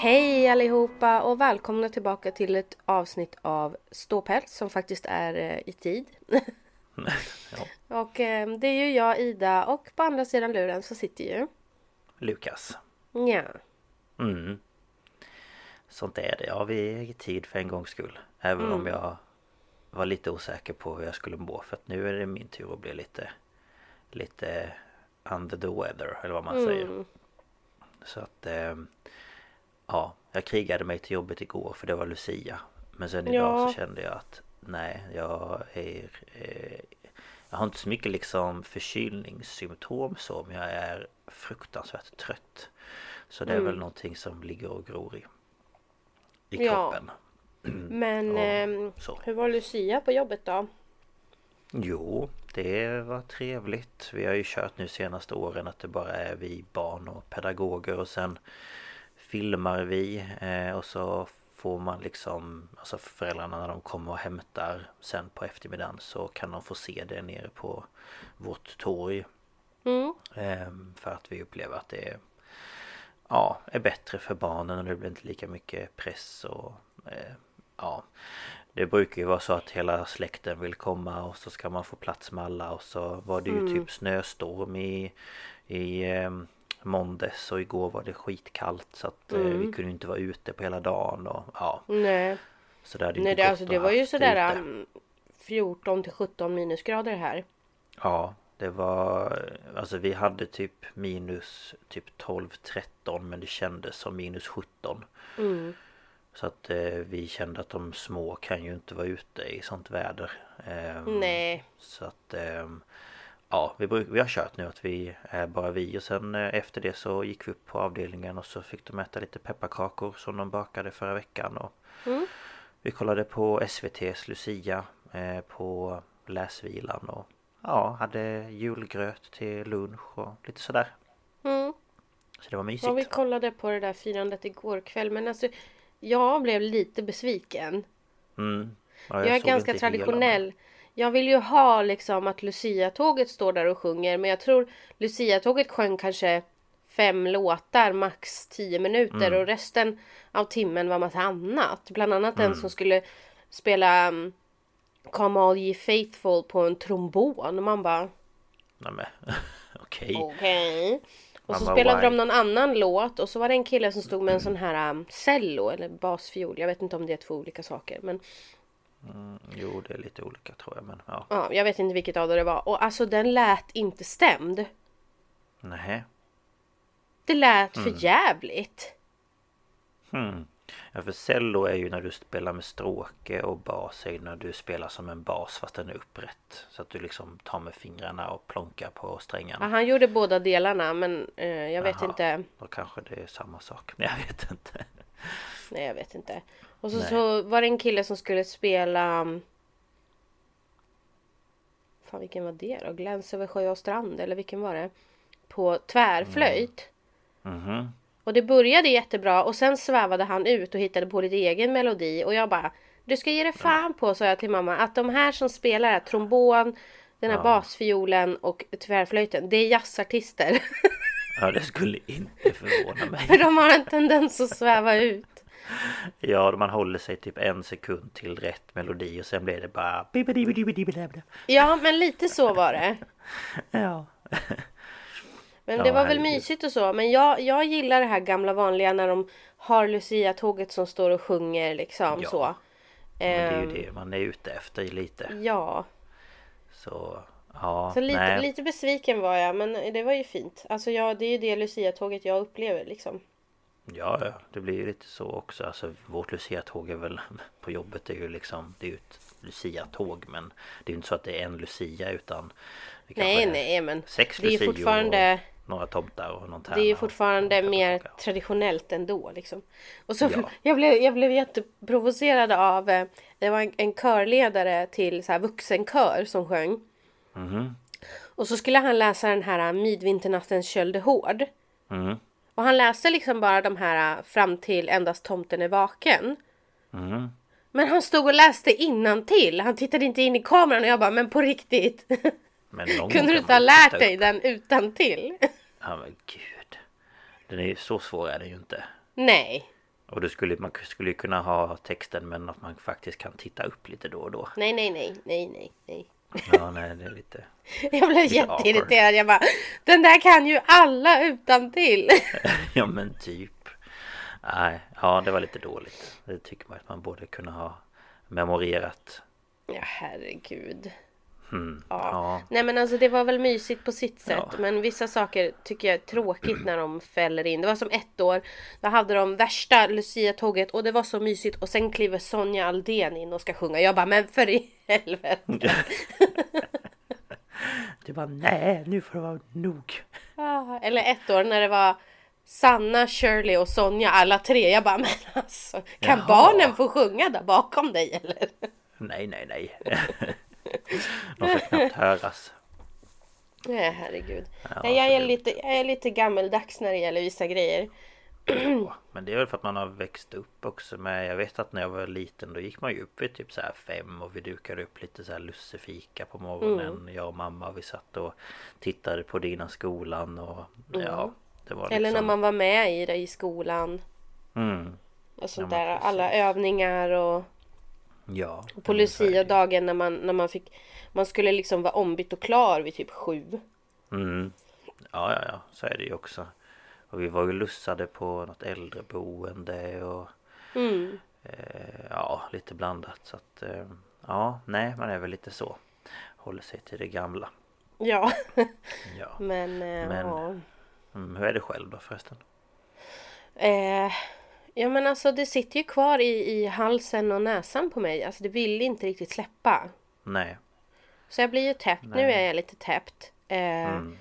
Hej allihopa och välkomna tillbaka till ett avsnitt av Ståpäls som faktiskt är eh, i tid. Och eh, det är ju jag Ida och på andra sidan luren så sitter ju Lukas. Ja. Mm. Sånt är det. Ja, vi är i tid för en gångs skull. Även om jag var lite osäker på hur jag skulle må. För att nu är det min tur att bli lite... Lite under the weather, eller vad man säger. Så att... Eh, ja, jag krigade mig till jobbet igår för det var Lucia. Men sen idag Ja. så kände jag att nej, jag är... Eh, jag har inte så mycket liksom förkylningssymptom så men jag är fruktansvärt trött. Så det är väl någonting som ligger och gror i, i Ja. kroppen. Men så. hur var Lucia på jobbet då? Jo, det var trevligt. Vi har ju kört nu senaste åren att det bara är vi barn och pedagoger och sen filmar vi eh, och så får man liksom Alltså föräldrarna när de kommer och hämtar sen på eftermiddagen så kan de få se det nere på vårt torg. Mm. Ehm, för att vi upplever att det är, ja, är bättre för barnen och det blir inte lika mycket press och eh, ja Det brukar ju vara så att hela släkten vill komma och så ska man få plats med alla och så var det ju typ snöstorm i, i eh, måndags och igår var det skitkallt så att eh, vi kunde inte vara ute på hela dagen och ja Nej, Så det hade Nej inte det, alltså, det var ju sådär ute. um, 14 till 17 minusgrader här. Ja, det var... Alltså vi hade typ minus typ 12-13 men det kändes som minus 17. Mm. Så att eh, vi kände att de små kan ju inte vara ute i sånt väder. Ehm, Nej. Så att... ja, vi, bruk, vi har kört nu att vi är bara vi och sen eh, efter det så gick vi upp på avdelningen och så fick de äta lite pepparkakor som de bakade förra veckan och Mm. vi kollade på SVT's Lucia eh, på läsvilan och ja, hade julgröt till lunch och lite sådär. Mm. Så det var mysigt. Ja, vi kollade på det där firandet igår kväll men alltså jag blev lite besviken. Mm. Ja, Jag, är såg ganska inte hela, traditionell. Jag vill ju ha liksom att Lucia-tåget står där och sjunger men jag tror Lucia-tåget sjöng kanske fem låtar, max tio minuter Mm. och resten av timmen var massa annat. Bland annat den Mm. som skulle spela um, Come All Ye Faithful på en trombon. Och man bara Nej, men, Okej. okej. Och så spelade de why? någon annan låt och så var det en kille som stod med en sån här um, cello eller basfiol. Jag vet inte om det är två olika saker men Jo, det är lite olika tror jag men ja. Ja, jag vet inte vilket av det var. Och alltså den lät inte stämd. Nej. Det lät Mm. för jävligt. Hmm. Ja för cello är ju när du spelar med stråke och bas är ju när du spelar som en bas fast den är upprätt. Så att du liksom tar med fingrarna och plonkar på Ja, strängarna. han gjorde båda delarna men eh, jag vet Jaha. inte. Då kanske det är samma sak. Men jag vet inte. Nej, jag vet inte. Och så, Nej. så var det en kille som skulle spela... um, Fan vilken var det då? Gläns över sjö och strand eller vilken var det? På tvärflöjt. Mhm. Och det började jättebra och sen svävade han ut och hittade på lite egen melodi och jag bara Du ska ge dig fan på, sa jag till mamma, att de här som spelar här, trombon, den här Ja. basfiolen och tvärflöjten, det är jazzartister. Ja det skulle inte förvåna För mig. de har en tendens att sväva ut. Ja man håller sig typ en sekund till rätt melodi och sen blir det bara. Ja, men lite så var det. Ja. Men Ja, det var väl herregud. mysigt och så. Men jag, jag gillar det här gamla vanliga när de har Lucia-tåget som står och sjunger liksom Ja. så. Men det är ju det man är ute efter lite. Ja, Så ja, så lite, nej. lite besviken var jag men det var ju fint. Alltså ja, det är ju det Lucia-tåget jag upplever liksom. Ja, det blir ju lite så också. Alltså vårt Lucia-tåg är väl på jobbet är ju liksom Det är ju ett Lucia-tåg men Det är ju inte så att det är en Lucia utan det Nej, nej, men Sex det är ju Lucior fortfarande några tomtar och någon Det är ju fortfarande mer traditionellt ändå liksom. Och så Ja. jag, blev, jag blev jätteprovocerad av eh, Det var en, en körledare till så här vuxenkör som sjöng. Mhm. Och så skulle han läsa den här Midvinternattens köld hård. Mhm. Och han läste liksom bara de här äh, fram till endast tomten är vaken. Mhm. Men han stod och läste till. Han tittade inte in i kameran och jag bara, men på riktigt. Men Kunde du inte ha lärt dig upp. den utan till? Ja men gud Den är ju så svår är den ju inte Nej, Och du skulle, man skulle kunna ha texten men att man faktiskt kan titta upp lite då och då nej, nej, nej, nej, nej, nej. Ja nej det är lite Jag blev Lite jätteirriterad. Jag bara, den där kan ju alla utan till. Ja men typ Nej, ja det var lite dåligt Det tycker man att man borde kunna ha memorerat Ja, herregud. Hmm. Ja. ja. Nej men alltså det var väl mysigt på sitt sätt. Ja. Men vissa saker tycker jag är tråkigt när de fäller in. Det var som ett år. Då hade de värsta Lucia-tåget och det var så mysigt. Och sen kliver Sonja Aldén in och ska sjunga. Jag bara, men för i helvete. Du bara nej nu får det vara nog Ah, Eller ett år när det var Sanna, Shirley och Sonja alla tre. Jag bara, men alltså. Kan Jaha. barnen få sjunga där bakom dig eller? Nej nej nej De får knappt höras Nej herregud. Ja, Nej, jag, är lite, jag är lite gammeldags när det gäller vissa grejer. Ja, Men det är väl för att man har växt upp också med Jag vet att när jag var liten då gick man ju upp vid typ så här fem och vi dukade upp lite så här lussefika på morgonen Mm. Jag och mamma vi satt och tittade på Dina skolan och ja Det var liksom Eller när man var med i det i skolan. mm, Och sånt Ja, där. Alla övningar och, Ja på. Lucia-dagen när man, när man fick Man skulle liksom vara ombytt och klar vid typ sju. Mm. Ja, ja, ja, så är det ju också. Och vi var ju lussade på något äldreboende och Mm. eh, ja, lite blandat. Så att eh, ja, nej, man är väl lite så. Håller sig till det gamla. Ja. Ja. Men, eh, Men- ja. Mm, hur är det själv då förresten? Eh, ja men alltså det sitter ju kvar i, i halsen och näsan på mig. Alltså det vill inte riktigt släppa. Nej. Så jag blir ju täppt. Nu Nej. är jag lite täppt. Eh, Mm.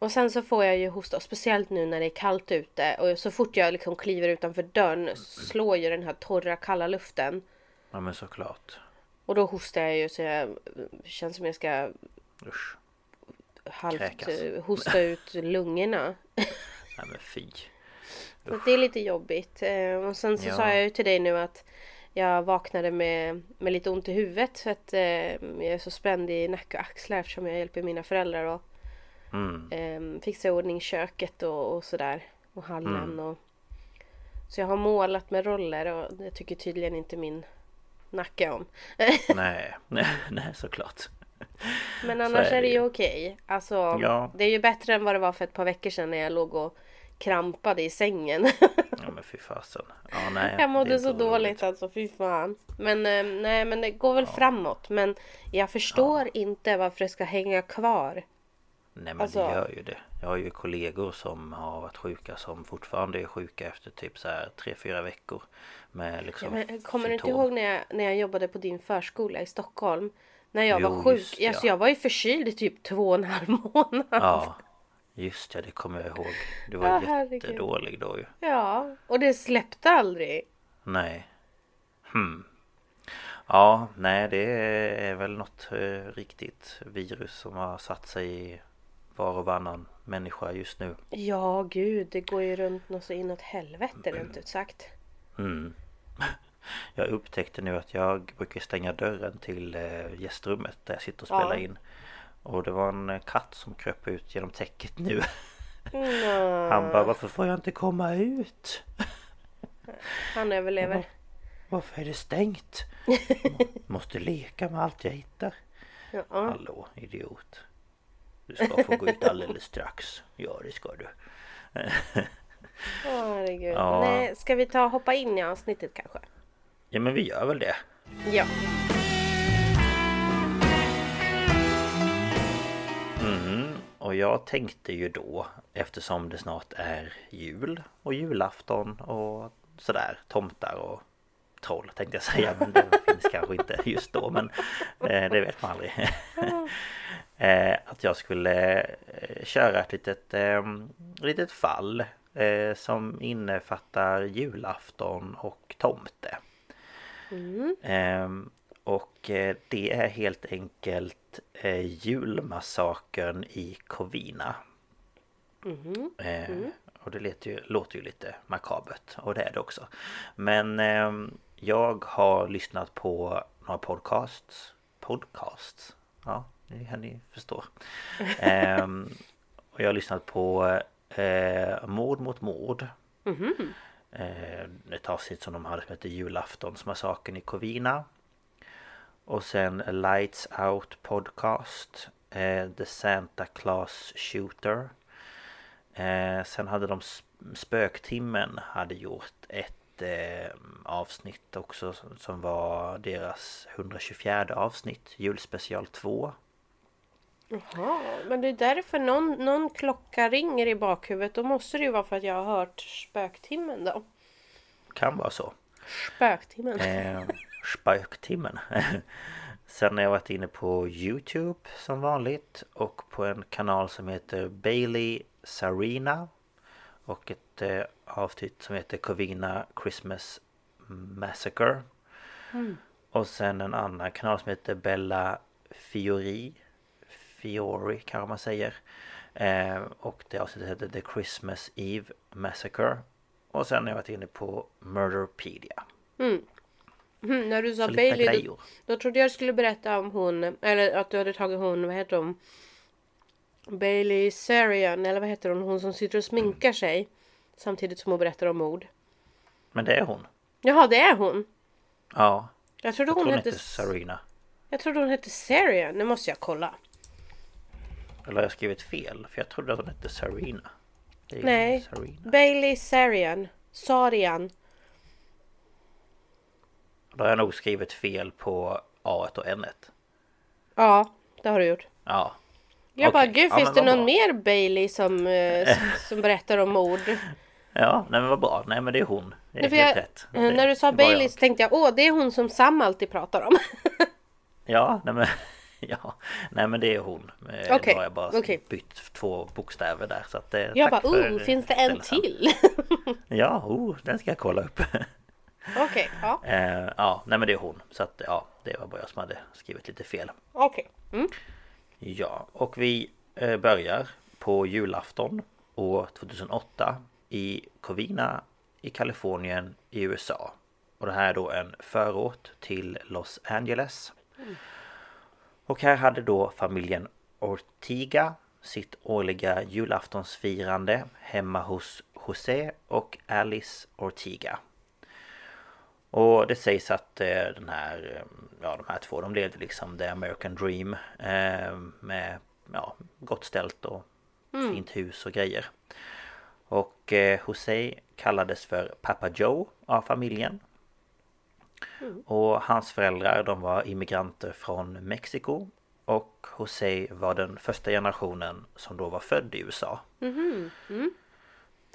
Och sen så får jag ju hosta. Speciellt nu när det är kallt ute. Och så fort jag liksom kliver utanför dörren slår ju den här torra kalla luften. Ja men såklart. Och då hostar jag ju så jag känns som jag ska Usch. halvt Kräkas. hosta ut lungorna. Nej men fy. Så att det är lite jobbigt. Eh, Och sen så Ja. sa jag ju till dig nu att jag vaknade med, med lite ont i huvudet. För att eh, jag är så spänd i nacke och axlar eftersom jag hjälper mina föräldrar och Mm. eh, fixa i ordning köket och, och sådär. Och hallen Mm. och... Så jag har målat med roller och det tycker tydligen inte min nacke om. Nej, nej, nej såklart. Men Så annars är är det ju okej. Alltså, Ja. det är ju bättre än vad det var för ett par veckor sedan när jag låg och krampade i sängen. Ja men fy fasen. Ja nej. jag mådde så dåligt alltså, fy fan. Men eh, nej, men det går väl framåt. Men jag förstår inte varför det ska hänga kvar. Nej men Alltså- det gör ju det. Jag har ju kollegor som har varit sjuka som fortfarande är sjuka efter typ så här 3-4 veckor. Med liksom Ja, men, kommer du inte symptom. ihåg när jag, när jag jobbade på din förskola i Stockholm? När jag Jo, var sjuk. just Alltså, ja. jag var ju förkyld i typ två och en halv månad. Ja. Just det, det kommer jag ihåg. Du var Ja, herregud. jättedålig då ju. Ja, och det släppte aldrig. Nej. Hmm. Ja, nej det är väl något eh, riktigt virus som har satt sig i var och varannan människa just nu. Ja, gud, det går ju runt något så inåt helvete rent ut sagt. Mm. Jag upptäckte nu att jag brukar stänga dörren till eh, gästrummet där jag sitter och spelar Ja. in. Och det var en eh, katt som kröp ut genom täcket nu. Mm, Han bara varför får jag inte komma ut? han överlever. Varför är det stängt? Måste leka med allt jag hittar. Ja. Hallå idiot. Du ska få gå ut alldeles strax. Ja det ska du. Åh, herregud. Ja. Nej, ska vi ta och hoppa in i avsnittet kanske? Ja men vi gör väl det. Ja. Mm, och jag tänkte ju då eftersom det snart är jul och julafton och sådär tomtar och troll tänkte jag säga men det finns kanske inte just då men eh, det vet man aldrig. eh, att jag skulle eh, köra ett litet, eh, litet fall eh, som innefattar julafton och tomte. Ehm, och eh, det är helt enkelt eh, julmassakern i Covina. Eh, och det låter ju, låter ju lite makabert och det är det också. Men ehm, jag har lyssnat på några podcasts. Podcasts? Ja, ni, ni förstår. Ehm, och jag har lyssnat på eh, Mord mot mord. Eh, ett avsnitt som de hade som heter Julaftonsmassakern i Covina. Och sen Lights Out Podcast. Eh, The Santa Claus Shooter. Eh, sen hade de Sp- Spöktimmen hade gjort ett eh, avsnitt också som- som var deras 124 avsnitt. Julspecial 2. Jaha, men det är därför någon, någon klocka ringer i bakhuvudet. Då måste det ju vara för att jag har hört spöktimmen då. Kan vara så. Spöktimmen. Eh, spöktimmen. Sen har jag varit inne på Youtube som vanligt och på en kanal som heter Bailey Sarina och ett eh, avsnitt som heter Covina Christmas Massacre. Och sen en annan kanal som heter Bella Fiori Fiori kanske man säger. Eh, och det avsnittet heter The Christmas Eve Massacre. Och sen har jag varit inne på Murderpedia. Mm, när du sa Så lite Bailey då, då trodde jag skulle berätta om hon, eller att du hade tagit hon, vad heter hon? Bailey Sarian, eller vad heter hon? Hon som sitter och sminkar sig. Samtidigt som hon berättar om mord. Men det är hon. Jaha, det är hon! Ja. Jag trodde Jag hon hon hette... Sarina. Jag trodde hon hette Sarian, nu måste jag kolla. Eller har jag skrivit fel? För jag trodde att hon hette Sarina. Nej. Sarina. Bailey Sarian. Sarian. Då har jag nog skrivit fel på A och N. Ja, det har du gjort. Ja. Jag bara, Okej. gud finns det någon bra. mer Bailey som, eh, som, som berättar om mord? Ja, nej men vad bra. Nej men det är hon. Det är Nej, helt jag, rätt. eh, Det- när du sa Bailey jag. så tänkte jag, åh det är hon som Sam alltid pratar om. Ja, nej men... Ja, nej men det är hon. Eh, Okej, Då har jag bara okej. bytt två bokstäver där så att... jag bara, oh, finns det en till? Ja, oh, den ska jag kolla upp. Okej, ja, Eh, ja, nej men det är hon. Så att ja, det var bara jag som hade skrivit lite fel. okej. Mm. Ja, och vi eh, börjar på julafton år 2008 i Covina i Kalifornien i USA. Och det här är då en förort till Los Angeles. Och här hade då familjen Ortiga sitt årliga julaftonsfirande hemma hos José och Alice Ortiga. Och det sägs att eh, den här, eh, ja de här två de levde liksom the American dream eh, med ja, gott ställt och fint hus och grejer. Och eh, José kallades för Papa Joe av familjen. Och hans föräldrar de var immigranter från Mexiko och José var den första generationen som då var född i USA.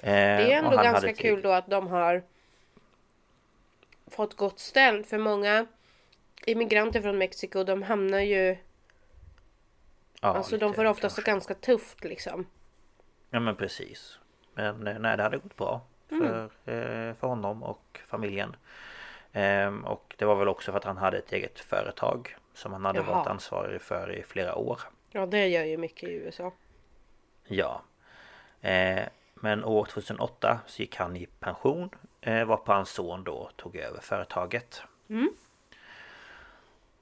Eh, Det är ändå ganska kul då att de har fått gott ställt. För många immigranter från Mexiko, de hamnar ju... Ja, alltså de får oftast kanske. ganska tufft liksom. Ja men precis. Men eh, nej det hade gått bra för, eh, för honom och familjen. Ehm, och det var väl också för att han hade ett eget företag som han hade Jaha. varit ansvarig för i flera år. Ja, det gör ju mycket i USA. Ja. Eh, men år 2008 så gick han i pension eh, Varpå hans son då tog över företaget.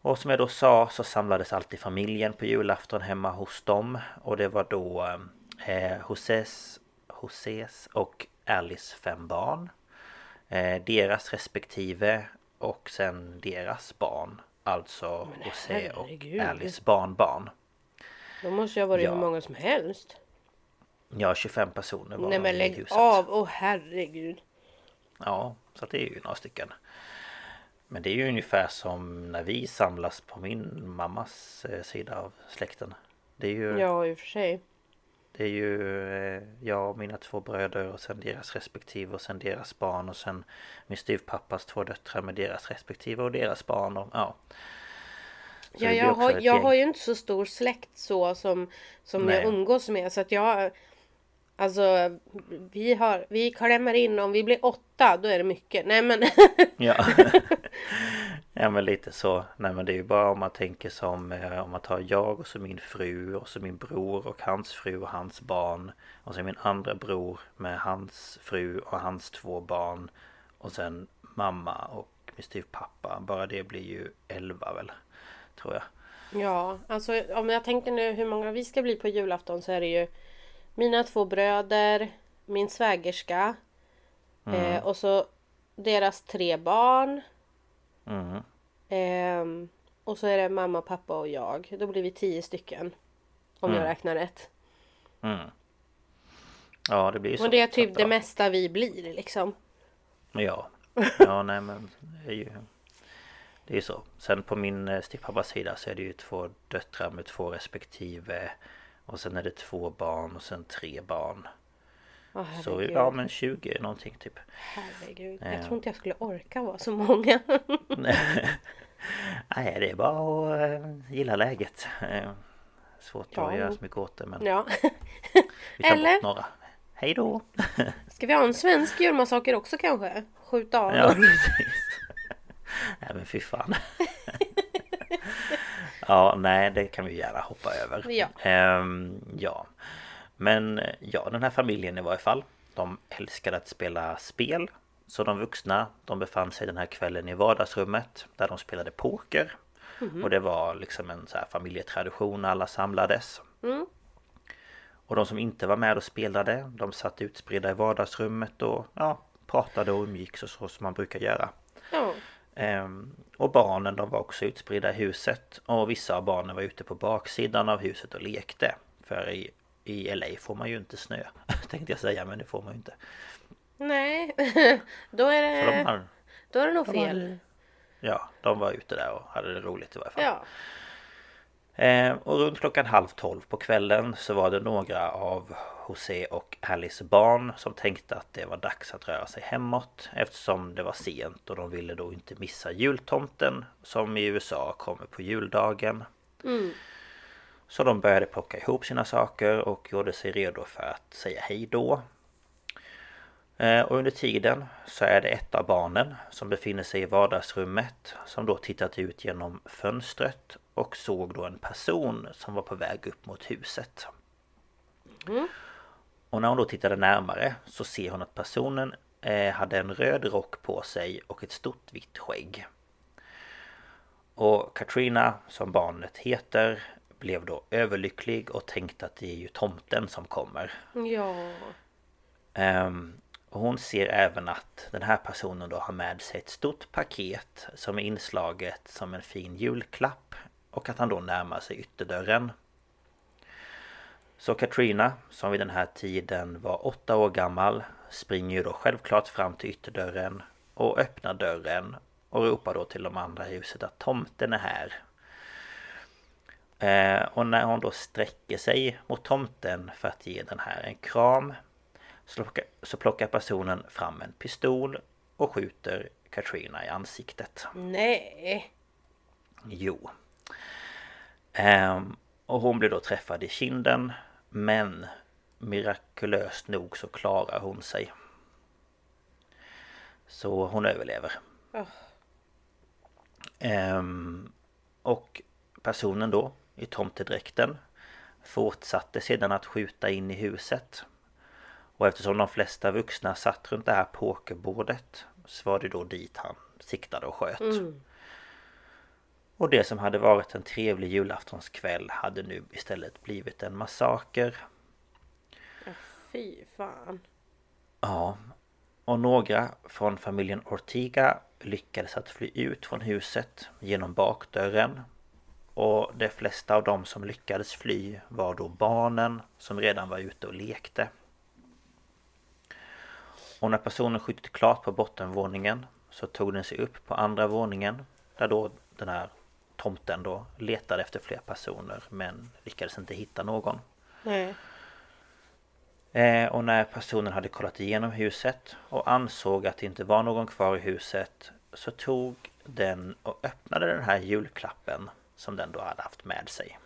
Och som jag då sa så samlades alltid familjen på julafton hemma hos dem. Och det var då eh, Joses, Joses och Alice fem barn. Eh, deras respektive och sen deras barn. Alltså José och herregud. Alice barnbarn. Då måste jag vara Ja. hur många som helst. Ja, 25 personer var Nej men lägg av, åh herregud. Ja, så det är ju några stycken. Men det är ju ungefär som när vi samlas på min mammas eh, sida av släkten. Det är ju, Ja i och för sig. det är ju eh, jag och mina två bröder och sen deras respektive och sen deras barn och sen min styvpappas två döttrar med deras respektive och deras barn och ja. Så Ja, jag, har, jag gäng. har ju inte så stor släkt så som, som jag umgås med så att jag Alltså vi har, vi klämmer in om vi blir åtta då är det mycket. Nej men Ja. ja men lite så. Nej men det är ju bara om man tänker som eh, om man tar jag och så min fru och så min bror och hans fru och hans barn. Och så min andra bror med hans fru och hans två barn. Och sen mamma och min styvpappa. Bara det blir ju elva väl. Tror jag. Ja, alltså om jag tänker nu hur många vi ska bli på julafton så är det ju mina två bröder, min svägerska eh, och så deras tre barn. Mm. ehm, och så är det mamma, pappa och jag. Då blir vi tio stycken. Om jag räknar rätt. Mm. Ja det blir så. Och det är typ det mesta vi blir liksom. Ja, ja nej men det är ju Det är ju så. Sen på min eh, styvpappas sida så är det ju två döttrar med två respektive Och sen är det två barn och sen tre barn Åh, Så ja men 20 någonting typ herregud. Ja. Jag tror inte jag skulle orka vara så många. Nej det är bara att eh, gilla läget Eh, Svårt Ja, att göra så mycket åt det men ja. vi tar eller? bort några Hej då! Ska vi ha en svensk julmassaker också kanske? Skjuta av Ja precis Nej men fy fan Ja nej det kan vi gärna hoppa över. Ja. Ehm, ja. Men ja den här familjen i varje fall De älskade att spela spel. Så de vuxna de befann sig den här kvällen i vardagsrummet Där de spelade poker. Och det var liksom en så här familjetradition alla samlades. Och de som inte var med och spelade De satt utspridda i vardagsrummet och ja, pratade och umgicks och så som man brukar göra. Ja. Ehm, och barnen de var också utspridda i huset och vissa av barnen var ute på baksidan av huset och lekte. För i, i LA får man ju inte snö tänkte jag säga men det får man ju inte. Nej, då är Så de, det, har, då är det nog de har- fel. ja, de var ute där och hade det roligt i varje fall. Ja. Ehm, och runt klockan halv tolv på kvällen så var det några av José och Alice barn som tänkte att det var dags att röra sig hemåt eftersom det var sent och de ville då inte missa jultomten som i USA kommer på juldagen. Så de började plocka ihop sina saker och gjorde sig redo för att säga hej då. Eh, Och under tiden så är det ett av barnen som befinner sig i vardagsrummet som då tittat ut genom fönstret och såg då en person som var på väg upp mot huset. Och när hon då tittade närmare så ser hon att personen eh, hade en röd rock på sig och ett stort vitt skägg. Och Katrina, som barnet heter, blev då överlycklig och tänkte att det är ju tomten som kommer. Ja. Ehm, hon ser även att den här personen då har med sig ett stort paket som är inslaget som en fin julklapp och att han då närmar sig ytterdörren. Så Katrina, som vid den här tiden var åtta år gammal, springer ju då självklart fram till ytterdörren och öppnar dörren och ropar då till de andra i huset att tomten är här. Eh, och när hon då sträcker sig mot tomten för att ge den här en kram så plockar, så plockar personen fram en pistol och skjuter Katrina i ansiktet. Nej. Jo. Ehm, och hon blir då träffad i kinden men mirakulöst nog så klarar hon sig. Så hon överlever. Oh. Ehm, och personen då i tomtedräkten fortsatte sedan att skjuta in i huset. Och eftersom de flesta vuxna satt runt det här pokerbordet så var det då dit han siktade och sköt. Mm. Och det som hade varit en trevlig julaftonskväll hade nu istället blivit en massaker. Fy fan. Ja, och några från familjen Ortiga lyckades att fly ut från huset genom bakdörren. Och de flesta av dem som lyckades fly var då barnen som redan var ute och lekte. Och när personen skjutit klart på bottenvåningen så tog den sig upp på andra våningen där då den här tomten då letade efter fler personer men lyckades inte hitta någon. Nej. Eh, och när personen hade kollat igenom huset och ansåg att det inte var någon kvar i huset så tog den och öppnade den här julklappen som den då hade haft med sig.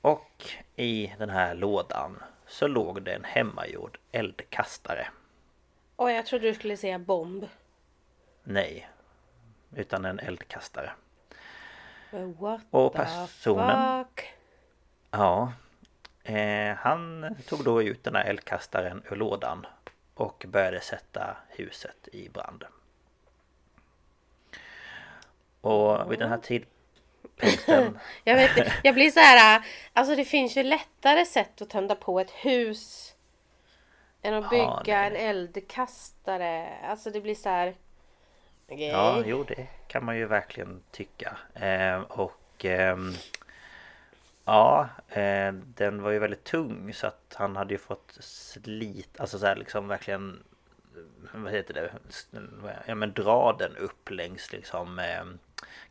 Och i den här lådan så låg det en hemmagjord eldkastare. Och jag trodde du skulle säga bomb. Nej, utan en eldkastare. What Och the personen- fuck? Ja, eh, han tog då ut den här eldkastaren ur lådan och började sätta huset i brand. Och vid den här tidpunkten Jag vet inte, jag blir så här. Alltså det finns ju lättare sätt att tända på ett hus. Än att Ja, bygga nej. en eldkastare. Alltså det blir så här. Okej. Ja, jo det kan man ju verkligen tycka. Eh, och ehm, Ja, eh, den var ju väldigt tung så att han hade ju fått slit, alltså så här liksom verkligen Vad heter det? Ja men dra den upp längs liksom eh,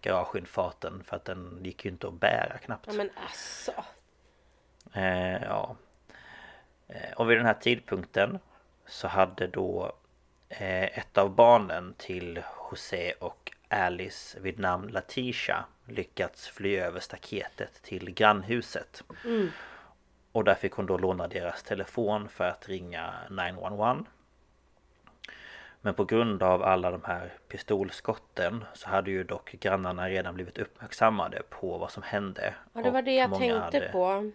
garageinfarten för att den gick ju inte att bära knappt. Ja men alltså. Eh, ja. Eh, Och vid den här tidpunkten så hade då eh, ett av barnen till José och Alice vid namn Latisha lyckats fly över staketet till grannhuset. Och där fick hon då låna deras telefon för att ringa 911. Men på grund av alla de här pistolskotten så hade ju dock grannarna redan blivit uppmärksammade på vad som hände. Ja det var det jag tänkte hade- på.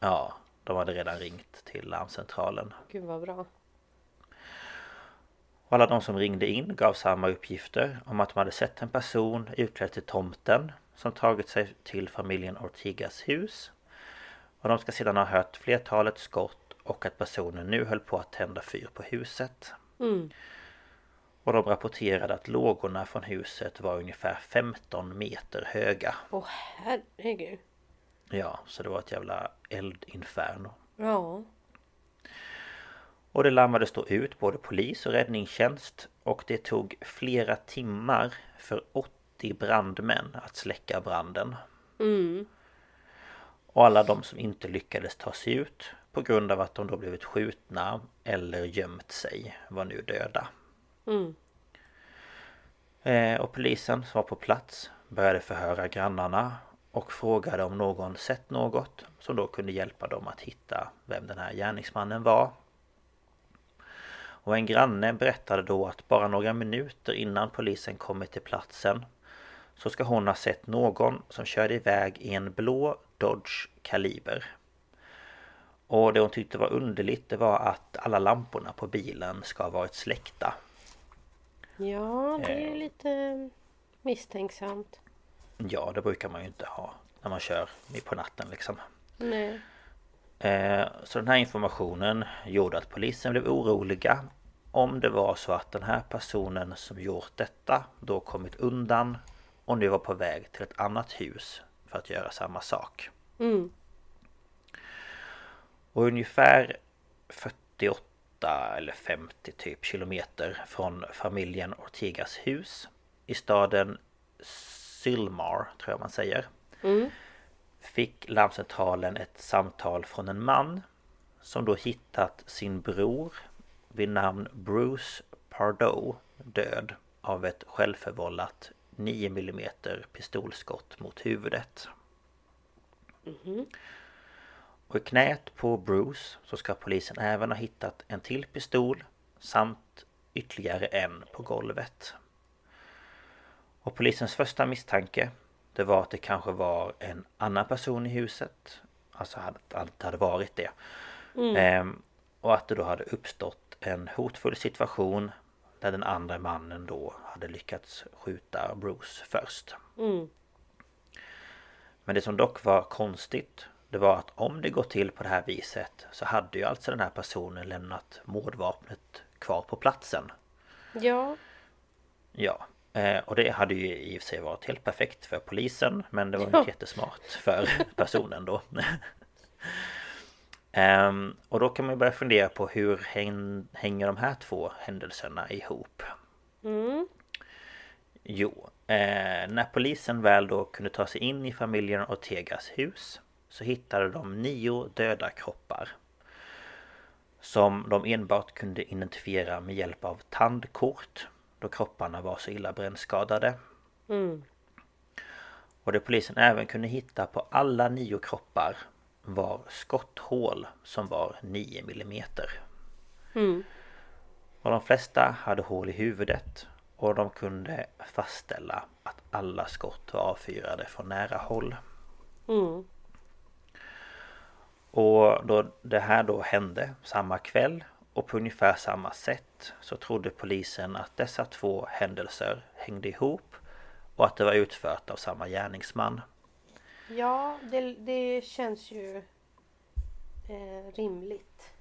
Ja, de hade redan ringt till larmcentralen. Gud vad bra. Och alla de som ringde in gav samma uppgifter om att de hade sett en person utklädd till tomten som tagit sig till familjen Ortigas hus. Och de ska sedan ha hört flertalet skott och att personen nu höll på att tända fyr på huset. Mm. Och de rapporterade att lågorna från huset var ungefär 15 meter höga. Åh herregud. Ja, så det var ett jävla eldinferno. Ja. Och det larmades då ut både polis och räddningstjänst och det tog flera timmar för 80 brandmän att släcka branden. Mm. Och alla de som inte lyckades ta sig ut på grund av att de då blivit skjutna eller gömt sig var nu döda. Mm. Eh, och polisen som var på plats började förhöra grannarna och frågade om någon sett något som då kunde hjälpa dem att hitta vem den här gärningsmannen var. Och en granne berättade då att bara några minuter innan polisen kommit till platsen så ska hon ha sett någon som körde iväg i en blå Dodge Kaliber. Och det hon tyckte var underligt det var att alla lamporna på bilen ska ha varit släckta. Ja det är Eh. lite misstänksamt. Ja, det brukar man ju inte ha när man kör på natten liksom. Nej. Eh, Så den här informationen gjorde att polisen blev oroliga om det var så att den här personen som gjort detta då kommit undan och nu var på väg till ett annat hus för att göra samma sak. Mm. Och ungefär 48 eller 50 typ kilometer från familjen Ortigas hus i staden Sylmar tror jag man säger. Mm. Fick larmcentralen ett samtal från en man som då hittat sin bror vid namn Bruce Pardoe död av ett självförvållat 9 mm pistolskott mot huvudet. Och i knät på Bruce så ska polisen även ha hittat en till pistol samt ytterligare en på golvet. Och polisens första misstanke Det var att det kanske var en annan person i huset Alltså att det hade varit det mm. ehm, Och att det då hade uppstått en hotfull situation Där den andra mannen då hade lyckats skjuta Bruce först mm. Men det som dock var konstigt Det var att om det går till på det här viset Så hade ju alltså den här personen lämnat mordvapnet kvar på platsen Ja Ja eh, och det hade ju i och för sig varit helt perfekt för polisen Men det var ja. inte jättesmart för personen då um, Och då kan man börja fundera på hur häng, hänger de här två händelserna ihop? Mm. Jo, eh, när polisen väl då kunde ta sig in i familjen Ortegas hus Så hittade de nio döda kroppar Som de enbart kunde identifiera med hjälp av tandkort Då kropparna var så illa brännskadade mm. Och det polisen även kunde hitta på alla nio kroppar var skotthål som var 9 mm. Mm. Och de flesta hade hål i huvudet och de kunde fastställa att alla skott var avfyrade från nära håll. Mm. Och då det här då hände samma kväll och på ungefär samma sätt så trodde polisen att dessa två händelser hängde ihop och att det var utfört av samma gärningsman. Ja, det, det känns ju eh, rimligt.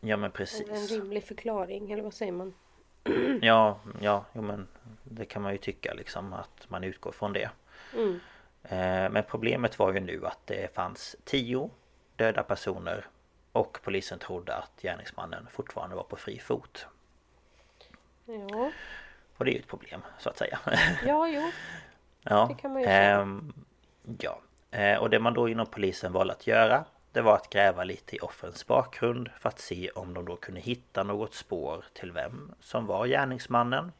Ja men precis. En rimlig förklaring, eller vad säger man? ja, ja, jo, men det kan man ju tycka liksom att man utgår från det. Mm. Eh, men problemet var ju nu att det fanns tio döda personer och polisen trodde att gärningsmannen fortfarande var på fri fot. Ja. Och det är ju ett problem så att säga. Ja, jo. ja. Det kan man ju säga. Eh, ja. Eh, och det man då inom polisen valde att göra Det var att gräva lite i offrens bakgrund för att se om de då kunde hitta något spår till vem som var gärningsmannen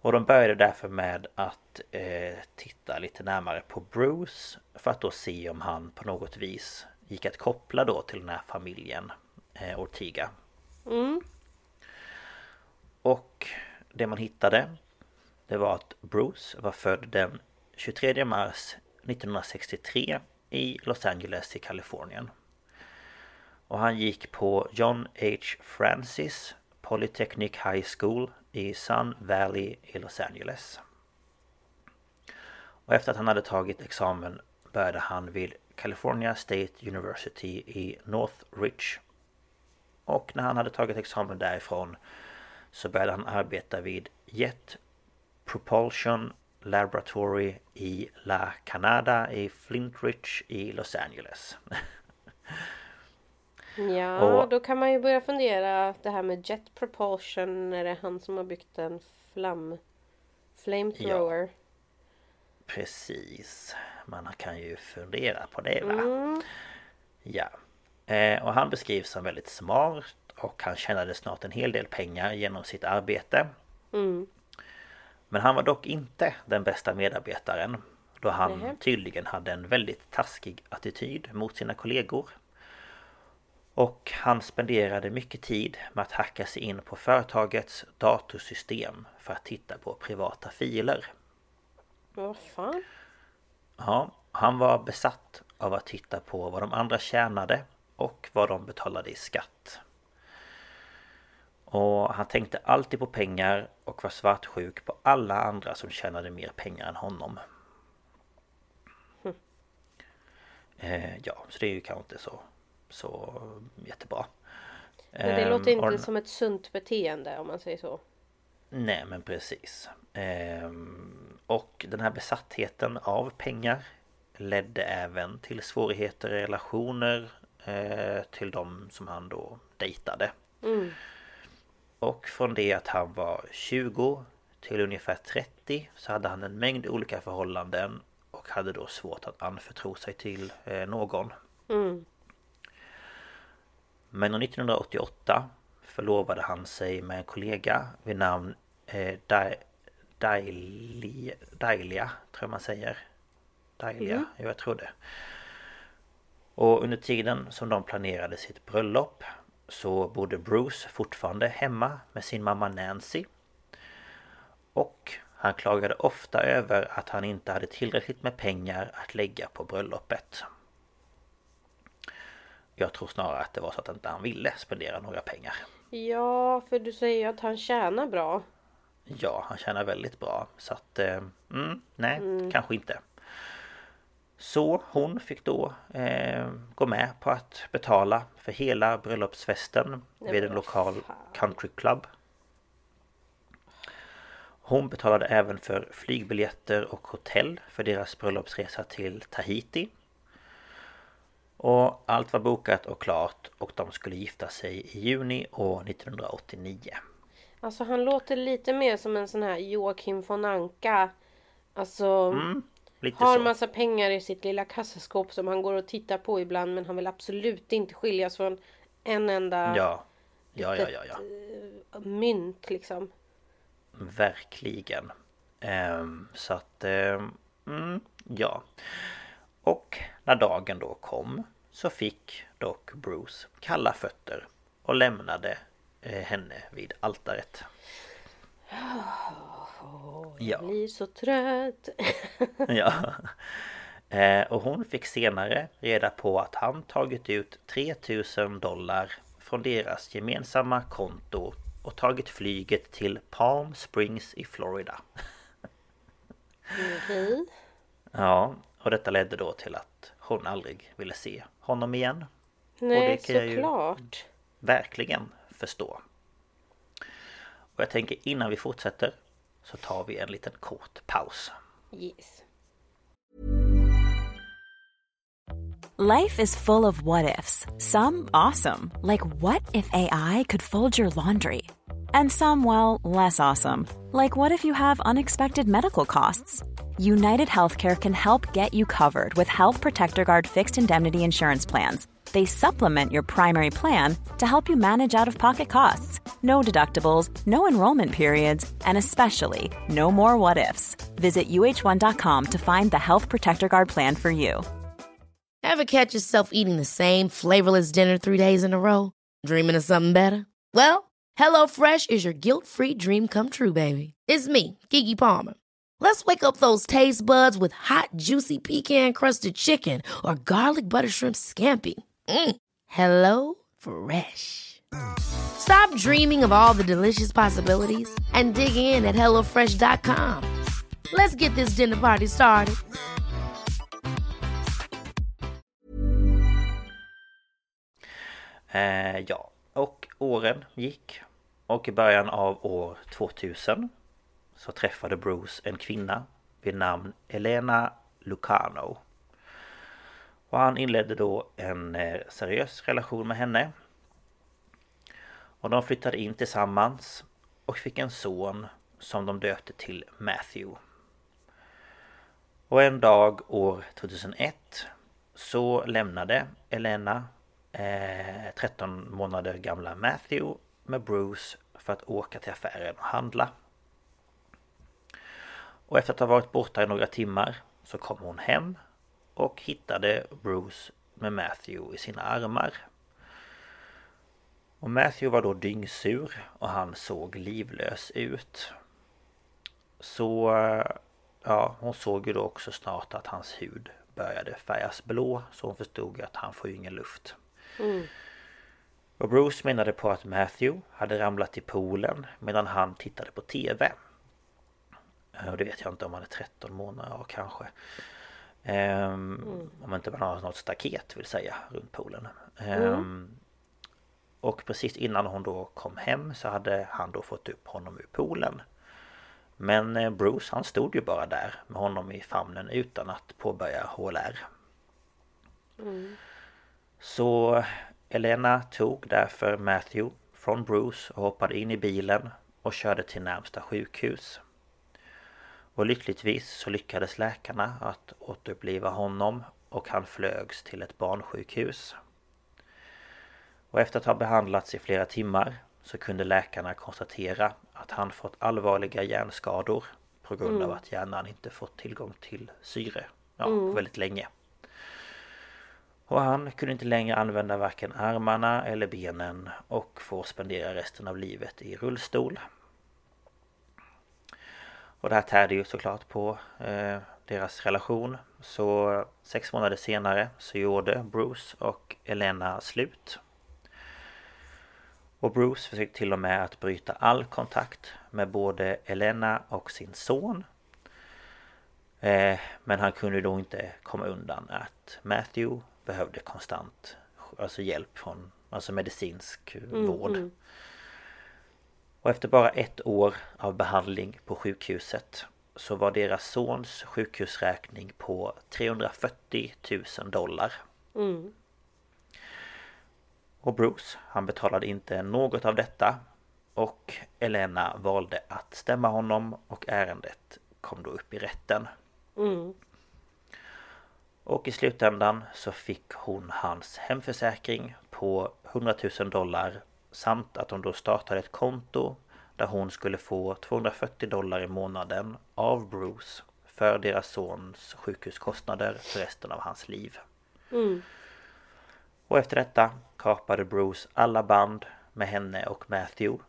Och de började därför med att eh, titta lite närmare på Bruce För att då se om han på något vis gick att koppla då till den här familjen eh, Ortiga mm. Och det man hittade Det var att Bruce var född den 23 mars 1963 i Los Angeles i Kalifornien. Och han gick på John H. Francis Polytechnic High School i Sun Valley i Los Angeles. Och efter att han hade tagit examen började han vid California State University i Northridge. Och när han hade tagit examen därifrån så började han arbeta vid Jet Propulsion Laboratory i La Canada i Flintridge i Los Angeles. ja, och, då kan man ju börja fundera det här med Jet Propulsion. Är det han som har byggt en flam... Flamethrower? Ja, precis. Man kan ju fundera på det va? Mm. Ja. Eh, och han beskrivs som väldigt smart och han tjänade snart en hel del pengar genom sitt arbete. Mm. Men han var dock inte den bästa medarbetaren Då han mm. tydligen hade en väldigt taskig attityd mot sina kollegor Och han spenderade mycket tid med att hacka sig in på företagets datorsystem för att titta på privata filer Vad fan? Ja, han var besatt av att titta på vad de andra tjänade och vad de betalade i skatt och han tänkte alltid på pengar och var svartsjuk på alla andra som tjänade mer pengar än honom. Mm. Eh, ja, så det är ju kanske inte så, så jättebra. Men det eh, låter inte och, som ett sunt beteende om man säger så. Nej men precis. Eh, och den här besattheten av pengar ledde även till svårigheter i relationer eh, till de som han då dejtade. Mm. Och från det att han var 20 till ungefär 30 så hade han en mängd olika förhållanden och hade då svårt att anförtro sig till eh, någon. Mm. Men 1988 förlovade han sig med en kollega vid namn eh, Dailia, Dailia tror man säger. Dailia, mm. jag tror det. Och under tiden som de planerade sitt bröllop så bodde Bruce fortfarande hemma med sin mamma Nancy. Och Han klagade ofta över att han inte hade tillräckligt med pengar att lägga på bröllopet. Jag tror snarare att det var så att inte han ville spendera några pengar. Ja, för du säger ju att han tjänar bra. Ja, han tjänar väldigt bra. Så att, eh, mm, nej, kanske inte. Så hon fick då eh, gå med på att betala för hela bröllopsfesten vid en lokal countryclub. Hon betalade även för flygbiljetter och hotell för deras bröllopsresa till Tahiti. Och allt var bokat och klart och de skulle gifta sig i juni år 1989. Alltså han låter lite mer som en sån här Joakim von Anka. Alltså Mm, har så. massa pengar i sitt lilla kassaskåp som han går och tittar på ibland men han vill absolut inte skiljas från en enda Ja. Ja, ja, ja, ja. mynt liksom. Verkligen. Ehm, så att, ehm, mm, ja. Och när dagen då kom så fick dock Bruce kalla fötter och lämnade eh, henne vid altaret. Ja. Blir så trött. ja. Eh, och hon fick senare reda på att han tagit ut 3000 dollar från deras gemensamma konto och tagit flyget till Palm Springs i Florida. Okej. Ja, och detta ledde då till att hon aldrig ville se honom igen. Nej, jag såklart. Verkligen förstå. Och jag tänker innan vi fortsätter så tar vi en liten kort paus. Yes. Life is full of what ifs. Some awesome, like what if AI could fold your laundry? And some, well, less awesome, like what if you have unexpected medical costs? United Healthcare can help get you covered with Health Protector Guard fixed indemnity insurance plans. They supplement your primary plan to help you manage out of pocket costs. No deductibles, no enrollment periods, and especially no more what ifs. Visit uh1.com to find the Health Protector Guard plan for you. Ever catch yourself eating the same flavorless dinner three days in a row? Dreaming of something better? Well, HelloFresh is your guilt-free dream come true, baby. It's me, Kiki Palmer. Let's wake up those taste buds with hot, juicy pecan-crusted chicken or garlic butter shrimp scampi. Mm. Hello Fresh. Stop dreaming of all the delicious possibilities and dig in at HelloFresh.com. Let's get this dinner party started. Eh, ja, och åren gick. Och i början av år 2000 så träffade Bruce en kvinna vid namn Elena Lucano. Och han inledde då en eh, seriös relation med henne. Och de flyttade in tillsammans och fick en son som de döpte till Matthew. Och en dag år 2001 så lämnade Elena eh, 13 månader gamla Matthew med Bruce för att åka till affären och handla. Och efter att ha varit borta i några timmar så kom hon hem och hittade Bruce med Matthew i sina armar. Och Matthew var då dyngsur och han såg livlös ut. Så eh, ja, hon såg ju då också snart att hans hud började färgas blå så hon förstod att han får ju ingen luft. Och Bruce menade på att Matthew hade ramlat i poolen medan han tittade på TV. Eh, Och det vet jag inte om han är 13 månader, ja kanske. Ehm, Om inte man har något staket vill säga runt poolen. Ehm, Och precis innan hon då kom hem så hade han då fått upp honom ur poolen. Men eh, Bruce han stod ju bara där med honom i famnen utan att påbörja HLR. Så Elena tog därför Matthew från Bruce och hoppade in i bilen och körde till närmsta sjukhus. Och lyckligtvis så lyckades läkarna att återuppliva honom och han flögs till ett barnsjukhus. Och efter att ha behandlats i flera timmar så kunde läkarna konstatera att han fått allvarliga hjärnskador på grund av att hjärnan inte fått tillgång till syre ja, på väldigt länge. Och han kunde inte längre använda varken armarna eller benen och får spendera resten av livet i rullstol. Och det här tärde ju såklart på eh, deras relation. Så sex månader senare så gjorde Bruce och Elena slut. Och Bruce försökte till och med att bryta all kontakt med både Elena och sin son. Eh, men han kunde då inte komma undan att Matthew behövde konstant alltså hjälp från alltså medicinsk mm, vård. Mm. Och efter bara ett år av behandling på sjukhuset så var deras sons sjukhusräkning på 340 000 dollar. Mm. Och Bruce, han betalade inte något av detta och Elena valde att stämma honom och ärendet kom då upp i rätten. Mm. Och i slutändan så fick hon hans hemförsäkring på 100 000 dollar samt att hon då startade ett konto där hon skulle få 240 dollar i månaden av Bruce för deras sons sjukhuskostnader för resten av hans liv. Mm. Och efter detta kapade Bruce alla band med henne och Matthew.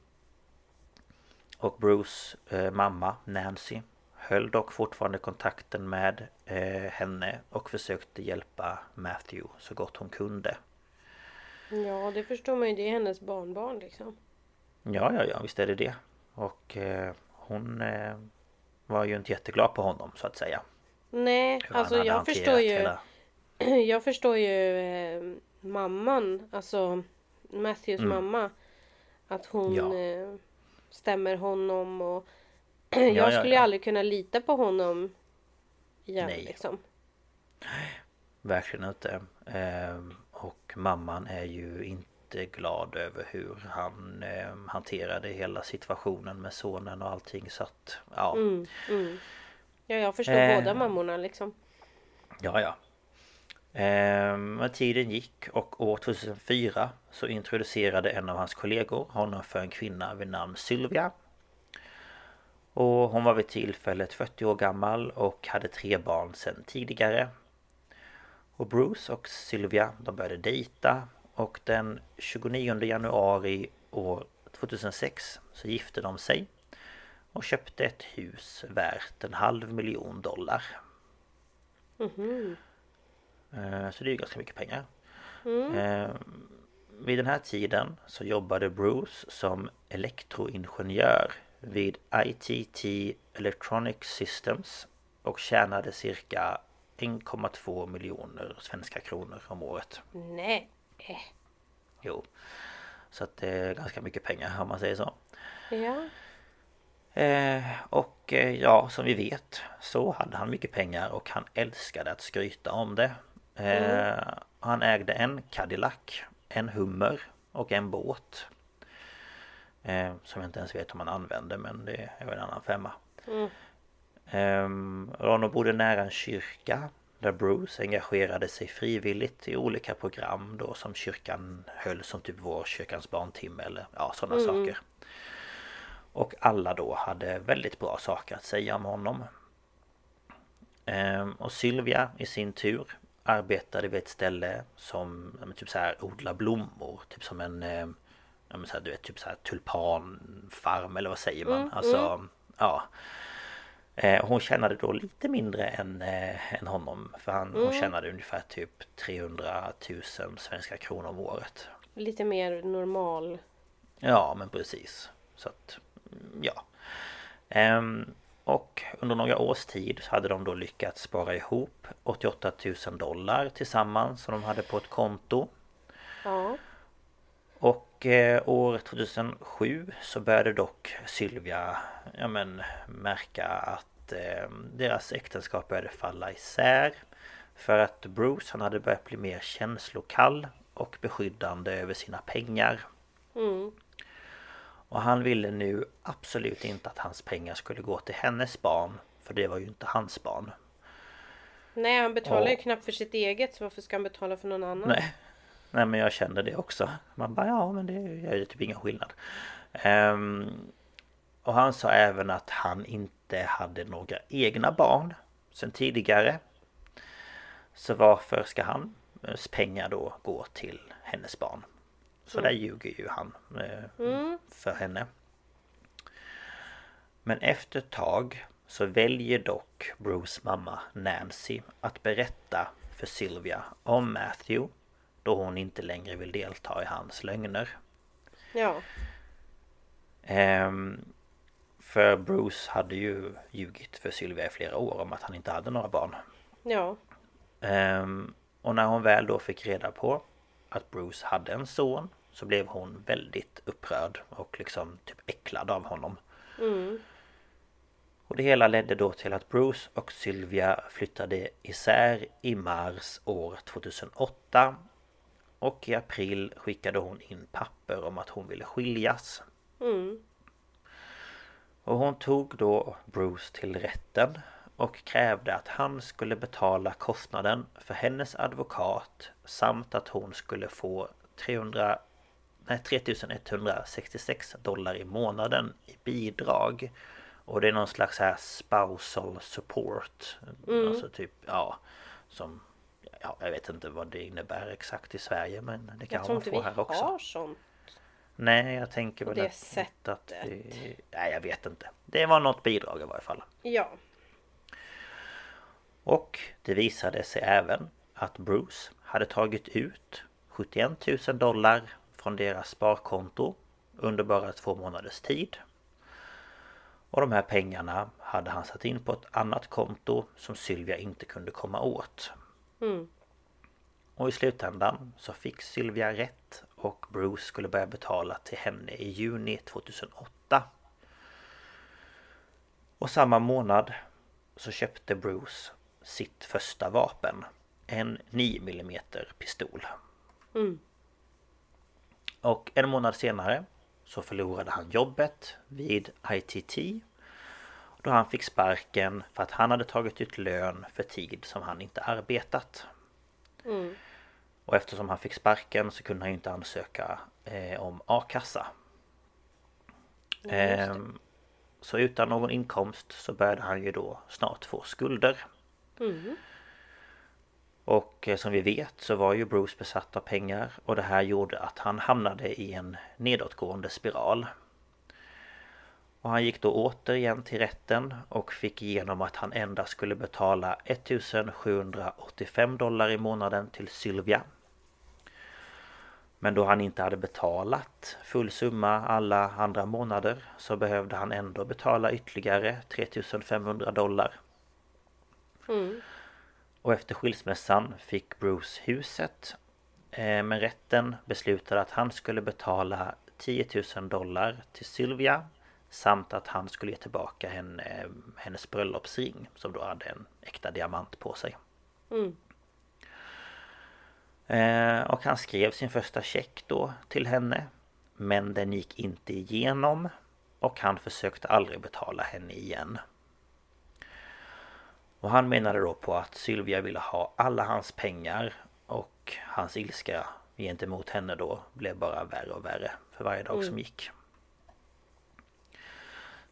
Och Bruce eh, mamma Nancy höll dock fortfarande kontakten med eh, henne och försökte hjälpa Matthew så gott hon kunde. Ja, det förstår man ju. Det är hennes barnbarn liksom. Ja, ja, ja, visst är det det. Och eh, hon eh, var ju inte jätteglad på honom så att säga. Nej, Hur alltså jag förstår ju. Hela... Jag förstår ju eh, mamman, alltså Matthews mm. mamma. Att hon ja. Eh, stämmer honom och jag ja, skulle ja, aldrig kunna lita på honom igen Nej. liksom. Verkligen inte. Ehm, och mamman är ju inte glad över hur han eh, hanterade hela situationen med sonen och allting så att ja. Mm, mm. Ja jag förstår eh, båda mammorna liksom. Ja ja. Eh, men tiden gick och år 2004 så introducerade en av hans kollegor honom för en kvinna vid namn Sylvia. Och hon var vid tillfället 40 år gammal och hade tre barn sedan tidigare. Och Bruce och Sylvia de började dejta och den 29 januari år 2006 så gifte de sig och köpte ett hus värt en halv miljon dollar. Mm -hmm. Så det är ju ganska mycket pengar. Mm. Eh, vid den här tiden så jobbade Bruce som elektroingenjör vid ITT Electronic Systems och tjänade cirka 1,2 miljoner svenska kronor om året. Nej. Jo. Så att det är ganska mycket pengar om man säger så. Ja. Eh, och eh, ja, som vi vet så hade han mycket pengar och han älskade att skryta om det. Eh, mm. Han ägde en Cadillac, en Hummer och en båt. Som jag inte ens vet om han använde men det är en annan femma. Mm. Um, Ronald bodde nära en kyrka där Bruce engagerade sig frivilligt i olika program då som kyrkan höll som typ vår kyrkans barntimme eller ja sådana mm. saker. Och alla då hade väldigt bra saker att säga om honom. Um, och Sylvia i sin tur arbetade vid ett ställe som typ så här odla blommor. Typ som en um, ja, men så här, du vet typ så här tulpanfarm eller vad säger man? Mm, alltså mm. ja hon tjänade då lite mindre än, eh, än honom För han, mm. hon tjänade ungefär typ 300 000 svenska kronor om året. Lite mer normal. Ja men precis. Så att, mm, ja. Ehm, Och under några års tid hade de då lyckats spara ihop 88 000 dollar tillsammans som de hade på ett konto. Ja och eh, år 2007 så började dock Sylvia ja, men, märka att eh, deras äktenskap började falla isär. För att Bruce han hade börjat bli mer känslokall och beskyddande över sina pengar. Mm. Och han ville nu absolut inte att hans pengar skulle gå till hennes barn. För det var ju inte hans barn. Nej han betalar och... ju knappt för sitt eget så varför ska han betala för någon annan? Nej Nej men jag kände det också. Man bara ja men det gör ju typ ingen skillnad. Um, och han sa även att han inte hade några egna barn sen tidigare. Så varför ska hans pengar då gå till hennes barn? Så mm. där ljuger ju han eh, mm. för henne. Men efter ett tag så väljer dock Bruce mamma Nancy att berätta för Sylvia om Matthew då hon inte längre vill delta i hans lögner. Ja. Ehm, för Bruce hade ju ljugit för Sylvia i flera år om att han inte hade några barn. Ja. Ehm, och när hon väl då fick reda på att Bruce hade en son så blev hon väldigt upprörd och liksom typ äcklad av honom. Mm. Och det hela ledde då till att Bruce och Sylvia flyttade isär i mars år 2008 och i april skickade hon in papper om att hon ville skiljas. Mm. Och hon tog då Bruce till rätten och krävde att han skulle betala kostnaden för hennes advokat samt att hon skulle få 300, nej, 3166 dollar i månaden i bidrag. Och det är någon slags här spousal support. Mm. Alltså typ, ja, som Ja, jag vet inte vad det innebär exakt i Sverige men det kan Jag tror man inte få vi här också. har sånt. Nej, jag tänker På väl det att, sättet. att Nej, jag vet inte. Det var något bidrag i varje fall. Ja. Och det visade sig även att Bruce hade tagit ut 71 000 dollar från deras sparkonto under bara två månaders tid. Och de här pengarna hade han satt in på ett annat konto som Sylvia inte kunde komma åt. Mm. Och i slutändan så fick Sylvia rätt och Bruce skulle börja betala till henne i juni 2008. Och samma månad så köpte Bruce sitt första vapen. En 9 mm pistol. Mm. Och en månad senare så förlorade han jobbet vid ITT. Då han fick sparken för att han hade tagit ut lön för tid som han inte arbetat. Mm. Och eftersom han fick sparken så kunde han ju inte ansöka eh, om a-kassa. Det. Ehm, så utan någon inkomst så började han ju då snart få skulder. Mm. Och eh, som vi vet så var ju Bruce besatt av pengar och det här gjorde att han hamnade i en nedåtgående spiral. Och han gick då återigen till rätten och fick igenom att han endast skulle betala 1785 dollar i månaden till Sylvia. Men då han inte hade betalat full summa alla andra månader så behövde han ändå betala ytterligare 3500 dollar. Mm. Och efter skilsmässan fick Bruce huset. Eh, Men rätten beslutade att han skulle betala 10 000 dollar till Sylvia. Samt att han skulle ge tillbaka henne, hennes bröllopsring som då hade en äkta diamant på sig. Mm. Eh, Och han skrev sin första check då till henne. Men den gick inte igenom. Och han försökte aldrig betala henne igen. Och han menade då på att Sylvia ville ha alla hans pengar och hans ilska gentemot henne då blev bara värre och värre för varje dag som gick.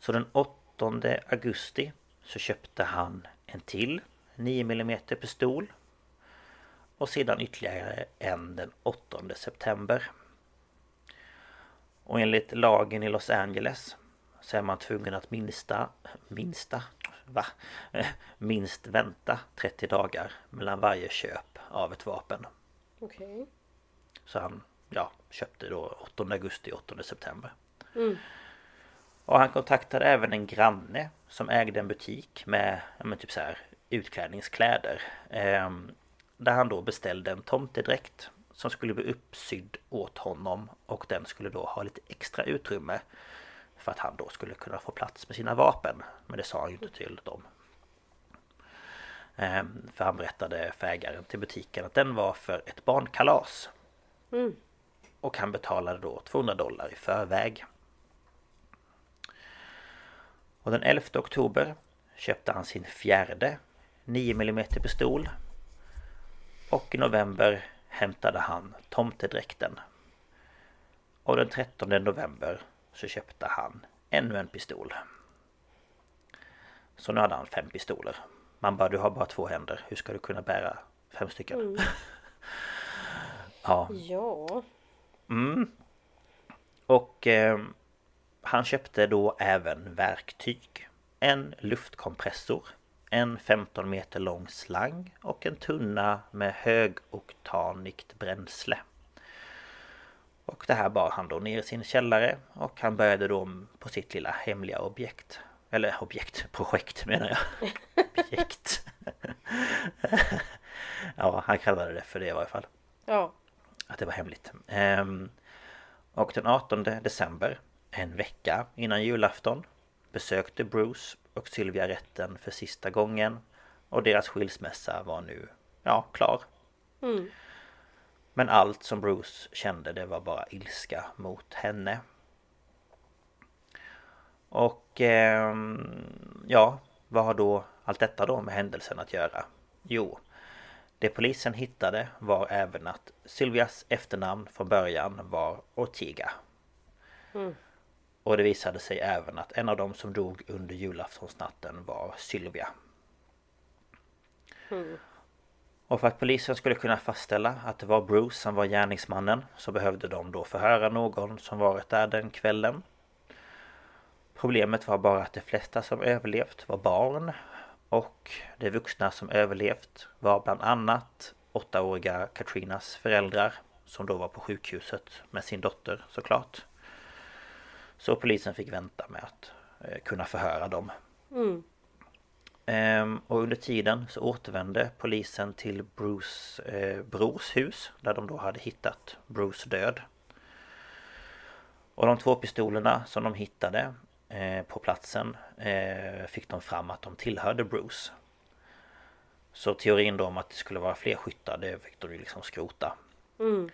Så den 8 augusti så köpte han en till 9 mm pistol och sedan ytterligare en den 8 september. Och enligt lagen i Los Angeles så är man tvungen att minsta, minsta, va? Minst vänta 30 dagar mellan varje köp av ett vapen. Okej. Så han, ja, köpte då 8 augusti, 8 september. Mm. Och han kontaktade även en granne som ägde en butik med, men typ så här utklädningskläder. Ehm, där han då beställde en tomtedräkt som skulle bli uppsydd åt honom och den skulle då ha lite extra utrymme för att han då skulle kunna få plats med sina vapen. Men det sa han ju inte till dem. Ehm, för han berättade för ägaren till butiken att den var för ett barnkalas. Mm. Och han betalade då 200 dollar i förväg. Och den 11 oktober köpte han sin fjärde 9 mm pistol. Och i november hämtade han tomtedräkten. Och den 13 november så köpte han ännu en pistol. Så nu hade han fem pistoler. Man bara, du har bara två händer. Hur ska du kunna bära fem stycken? ja. Ja. Mm. Och eh, han köpte då även verktyg. en luftkompressor, en 15 meter lång slang och en tunna med högoktanigt bränsle. Och det här bar han då ner i sin källare och han började då på sitt lilla hemliga objekt. Eller objekt, projekt menar jag. objekt. ja, han kallade det för det i varje fall. Ja. Att det var hemligt. Ehm, och den 18 december, en vecka innan julafton, besökte Bruce och Sylvia rätten för sista gången. Och deras skilsmässa var nu, ja, klar. Mm. Men allt som Bruce kände det var bara ilska mot henne. Och eh, ja, vad har då allt detta då med händelsen att göra? Jo, det polisen hittade var även att Sylvias efternamn från början var Ortiga. Mm. Och det visade sig även att en av dem som dog under julaftonsnatten var Sylvia. Mm. Och för att polisen skulle kunna fastställa att det var Bruce som var gärningsmannen så behövde de då förhöra någon som varit där den kvällen. Problemet var bara att de flesta som överlevt var barn och de vuxna som överlevt var bland annat åttaåriga Katrinas föräldrar som då var på sjukhuset med sin dotter såklart. Så polisen fick vänta med att eh, kunna förhöra dem. Mm. Ehm, och under tiden så återvände polisen till Bruce eh, brors hus där de då hade hittat Bruce död. Och de två pistolerna som de hittade eh, på platsen eh, fick de fram att de tillhörde Bruce. Så teorin då om att det skulle vara fler skyttar det fick de ju liksom skrota. Mm.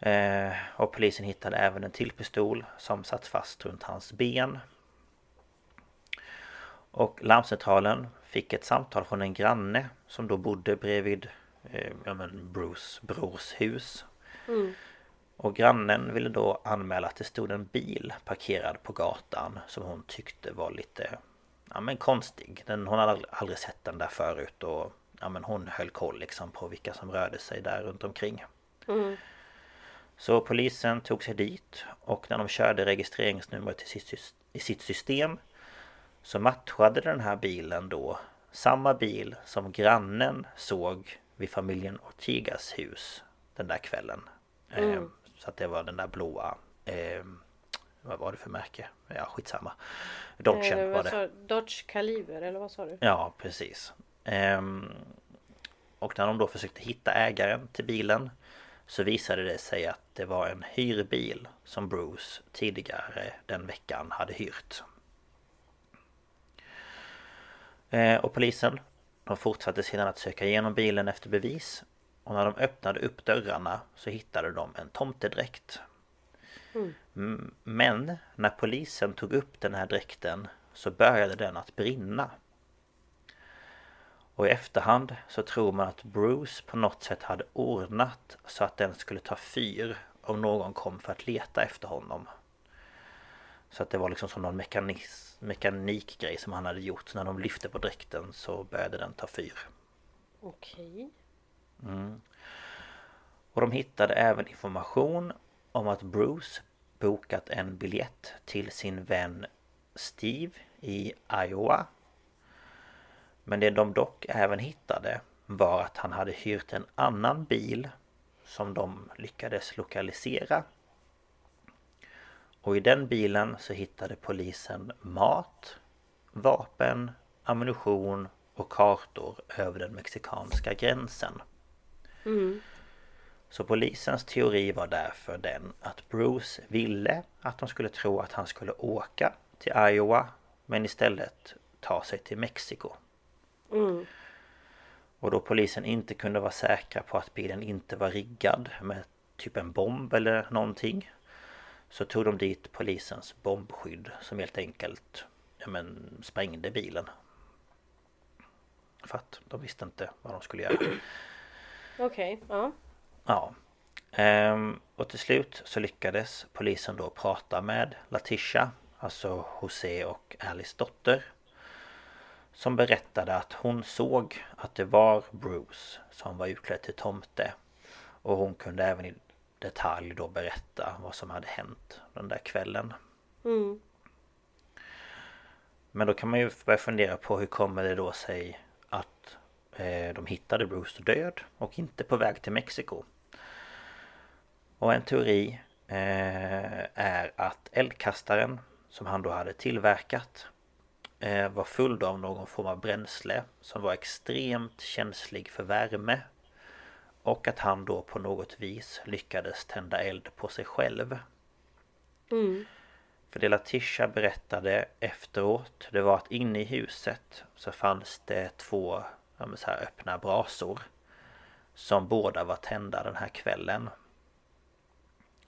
Eh, och polisen hittade även en till pistol som satt fast runt hans ben. Och larmcentralen fick ett samtal från en granne som då bodde bredvid eh, ja, men Bruce brors hus. Mm. Och grannen ville då anmäla att det stod en bil parkerad på gatan som hon tyckte var lite ja, men konstig. Den, hon hade aldrig, sett den där förut och ja, men hon höll koll liksom på vilka som rörde sig där runt omkring. Mm. Så polisen tog sig dit och när de körde registreringsnumret i sitt, system så matchade den här bilen då samma bil som grannen såg vid familjen Ortigas hus den där kvällen. Mm. Eh, så att det var den där blåa eh, Vad var det för märke? Ja skitsamma Dodgen Eh, var det. Dodge Kaliber eller vad sa du? Ja precis. Ehm, och när de då försökte hitta ägaren till bilen så visade det sig att det var en hyrbil som Bruce tidigare den veckan hade hyrt. Eh, och polisen de fortsatte sedan att söka igenom bilen efter bevis och när de öppnade upp dörrarna så hittade de en tomtedräkt. Mm, Men när polisen tog upp den här dräkten så började den att brinna. Och i efterhand så tror man att Bruce på något sätt hade ordnat så att den skulle ta fyr om någon kom för att leta efter honom. Så att det var liksom som någon mekanikgrej som han hade gjort. Så när de lyfte på dräkten så började den ta fyr. Okej. Och de hittade även information om att Bruce bokat en biljett till sin vän Steve i Iowa. Men det de dock även hittade var att han hade hyrt en annan bil som de lyckades lokalisera. Och i den bilen så hittade polisen mat, vapen, ammunition och kartor över den mexikanska gränsen. Mm. Så polisens teori var därför den att Bruce ville att de skulle tro att han skulle åka till Iowa men istället ta sig till Mexiko. Mm. Och då polisen inte kunde vara säkra på att bilen inte var riggad med typ en bomb eller någonting så tog de dit polisens bombskydd som helt enkelt ja, men, sprängde bilen. För att de visste inte vad de skulle göra. Okej, ja. Ja. Ehm, och till slut så lyckades polisen då prata med Latisha, alltså José och Alice dotter. Som berättade att hon såg att det var Bruce som var utklädd till tomte. Och hon kunde även i detalj då berätta vad som hade hänt den där kvällen. Mm. Men då kan man ju börja fundera på hur kommer det då sig att eh, de hittade Bruce död och inte på väg till Mexiko? Och en teori eh, är att eldkastaren som han då hade tillverkat var full av någon form av bränsle som var extremt känslig för värme. Och att han då på något vis lyckades tända eld på sig själv. Mm. För det Latisha berättade efteråt det var att inne i huset så fanns det två så här, öppna brasor. Som båda var tända den här kvällen.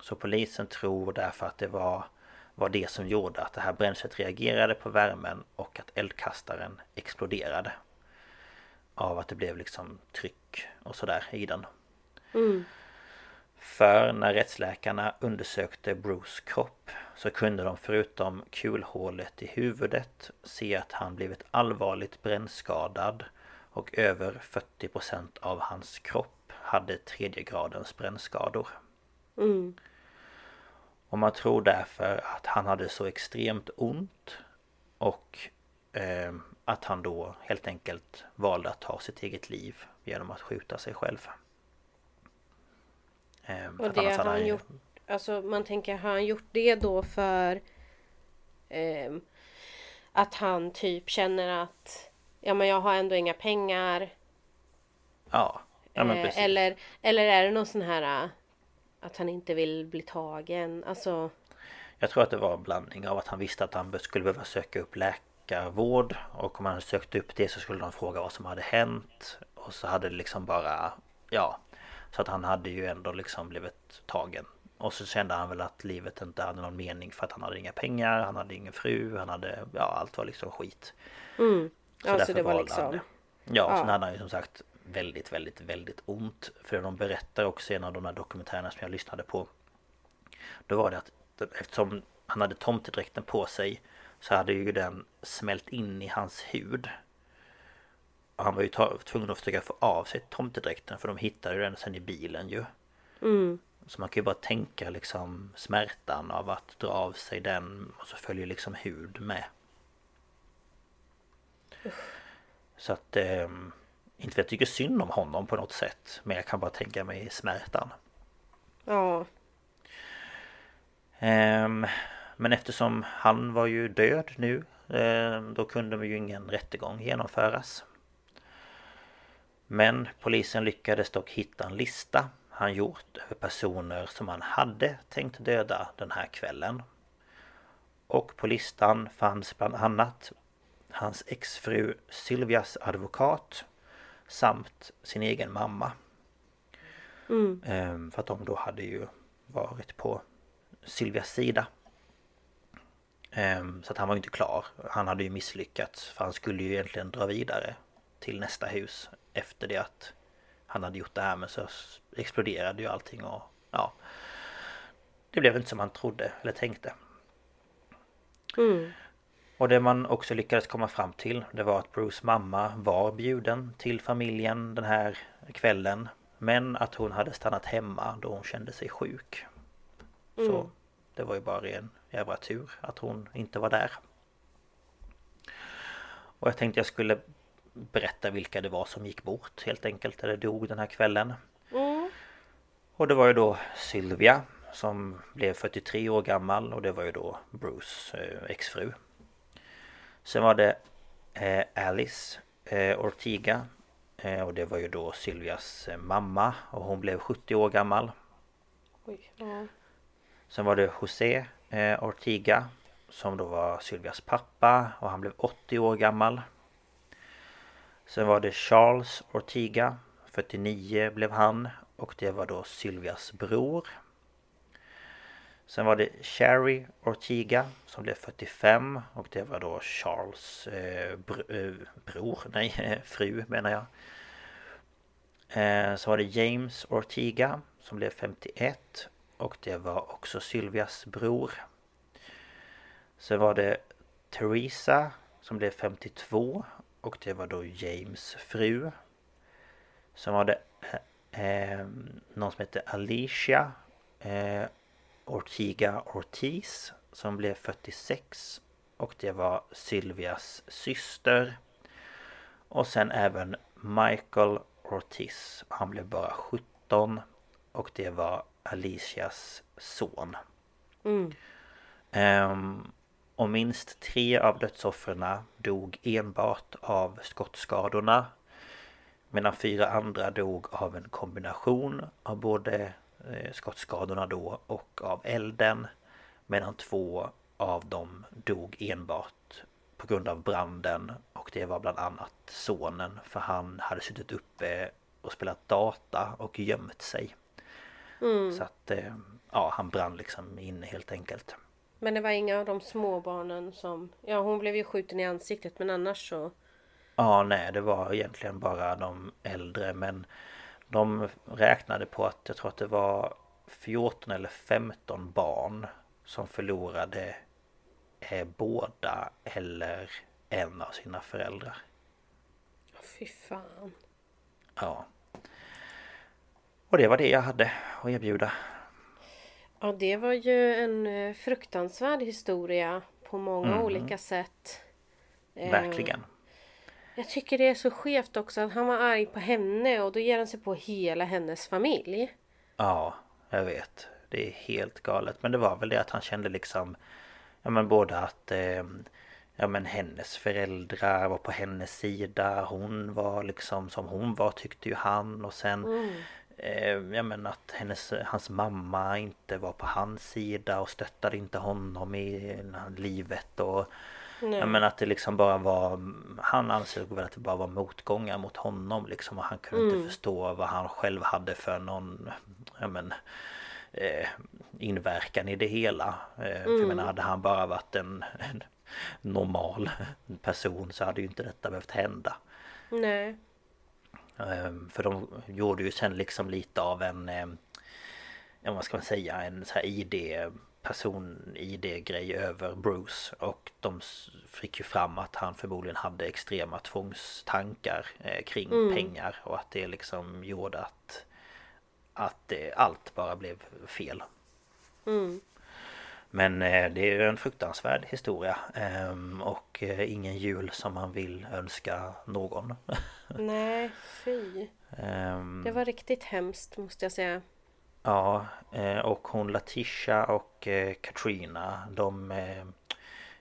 Så polisen tror därför att det var, var det som gjorde att det här bränslet reagerade på värmen och att eldkastaren exploderade. Av att det blev liksom tryck och sådär i den. Mm. För när rättsläkarna undersökte Bruce kropp så kunde de förutom kulhålet i huvudet se att han blivit allvarligt brännskadad och över 40% av hans kropp hade tredje gradens brännskador. Mm. Och man tror därför att han hade så extremt ont och eh, att han då helt enkelt valde att ta sitt eget liv genom att skjuta sig själv. Eh, Och det har han gjort Alltså man tänker, har han gjort det då för ehm, att han typ känner att ja men jag har ändå inga pengar. Ja, ja men eh, precis. eller, eller är det någon sån här att han inte vill bli tagen? Alltså Jag tror att det var en blandning av att han visste att han skulle behöva söka upp läkarvård och om han sökte upp det så skulle de fråga vad som hade hänt och så hade det liksom bara ja så att han hade ju ändå liksom blivit tagen och så kände han väl att livet inte hade någon mening för att han hade inga pengar, han hade ingen fru, han hade ja allt var liksom skit. mm. Ja, så därför det var valde han liksom det. Ja, Ja. sen hade han ju som sagt väldigt, väldigt, väldigt ont. För de berättar också i en av de här dokumentärerna som jag lyssnade på. Då var det att eftersom han hade tomtedräkten på sig så hade ju den smält in i hans hud. Och han var ju tvungen att försöka få av sig tomtedräkten för de hittade ju den sen i bilen ju. mm. Så man kan ju bara tänka liksom smärtan av att dra av sig den och så följer liksom hud med. Så att eh, inte för att jag tycker synd om honom på något sätt men jag kan bara tänka mig smärtan. Ja. Ehm, men eftersom han var ju död nu eh, då kunde ju ingen rättegång genomföras. Men polisen lyckades dock hitta en lista han gjort över personer som han hade tänkt döda den här kvällen. Och på listan fanns bland annat hans exfru Sylvias advokat samt sin egen mamma. Mm. Ehm, För att de då hade ju varit på Sylvias sida. Ehm, Så att han var ju inte klar. Han hade ju misslyckats. För han skulle ju egentligen dra vidare till nästa hus efter det att han hade gjort det här. Men så exploderade ju allting och ja. Det blev inte som han trodde eller tänkte. Mm. Och det man också lyckades komma fram till det var att Bruce mamma var bjuden till familjen den här kvällen. Men att hon hade stannat hemma då hon kände sig sjuk. Så det var ju bara en jävla tur att hon inte var där. Och jag tänkte jag skulle berätta vilka det var som gick bort helt enkelt eller dog den här kvällen. Mm. Och det var ju då Sylvia som blev 43 år gammal och det var ju då Bruce eh, exfru. Sen var det eh, Alice eh, Ortiga eh, och det var ju då Sylvias eh, mamma och hon blev 70 år gammal. Oj. Ja. Sen var det José eh, Ortiga som då var Sylvias pappa och han blev 80 år gammal. Sen var det Charles Ortiga 49 blev han och det var då Sylvias bror. Sen var det Sherry Ortiga som blev 45 och det var då Charles eh, br eh, bror, nej fru menar jag. Eh, så var det James Ortiga som blev 51 och det var också Sylvias bror. Sen var det Theresa som blev 52 och det var då James fru. Sen var det eh, eh, någon som hette Alicia eh, Ortiga Ortiz som blev 46 och det var Sylvias syster. Och sen även Michael Ortiz. Han blev bara 17 och det var Alicias son. Mm. Um, och minst tre av dödsoffren dog enbart av skottskadorna. Medan fyra andra dog av en kombination av både skottskadorna då och av elden. Medan två av dem dog enbart på grund av branden och det var bland annat sonen för han hade suttit uppe och spelat data och gömt sig. Mm. Så att eh, ja, han brann liksom inne helt enkelt. Men det var inga av de små barnen som... Ja hon blev ju skjuten i ansiktet men annars så... Ja, nej, det var egentligen bara de äldre men de räknade på att jag tror att det var 14 eller 15 barn som förlorade eh, båda eller en av sina föräldrar. Fy fan. Ja. Och det var det jag hade att erbjuda. Ja det var ju en eh, fruktansvärd historia på många Mhm. olika sätt. Eh, Verkligen. Jag tycker det är så skevt också att han var arg på henne och då ger han sig på hela hennes familj. Ja, jag vet. Det är helt galet. Men det var väl det att han kände liksom Ja men både att eh, Ja men hennes föräldrar var på hennes sida Hon var liksom som hon var tyckte ju han och sen eh, Ja men att hennes, hans mamma inte var på hans sida och stöttade inte honom i livet och Nej. Men att det liksom bara var Han ansåg väl att det bara var motgångar mot honom liksom och han kunde inte förstå vad han själv hade för någon Ja men eh, Inverkan i det hela eh, För jag menar hade han bara varit en, en Normal person så hade ju inte detta behövt hända Nej. Ehm, För de gjorde ju sen liksom lite av en eh, Ja vad ska man säga en så här ID person-ID-grej över Bruce och de fick ju fram att han förmodligen hade extrema tvångstankar eh, kring pengar och att det liksom gjorde att att det, allt bara blev fel. Mm. Men eh, det är ju en fruktansvärd historia ehm, och eh, ingen jul som man vill önska någon. Nej, fy. Ehm, Det var riktigt hemskt måste jag säga. Ja, eh, och hon Latisha och eh, Katrina de eh,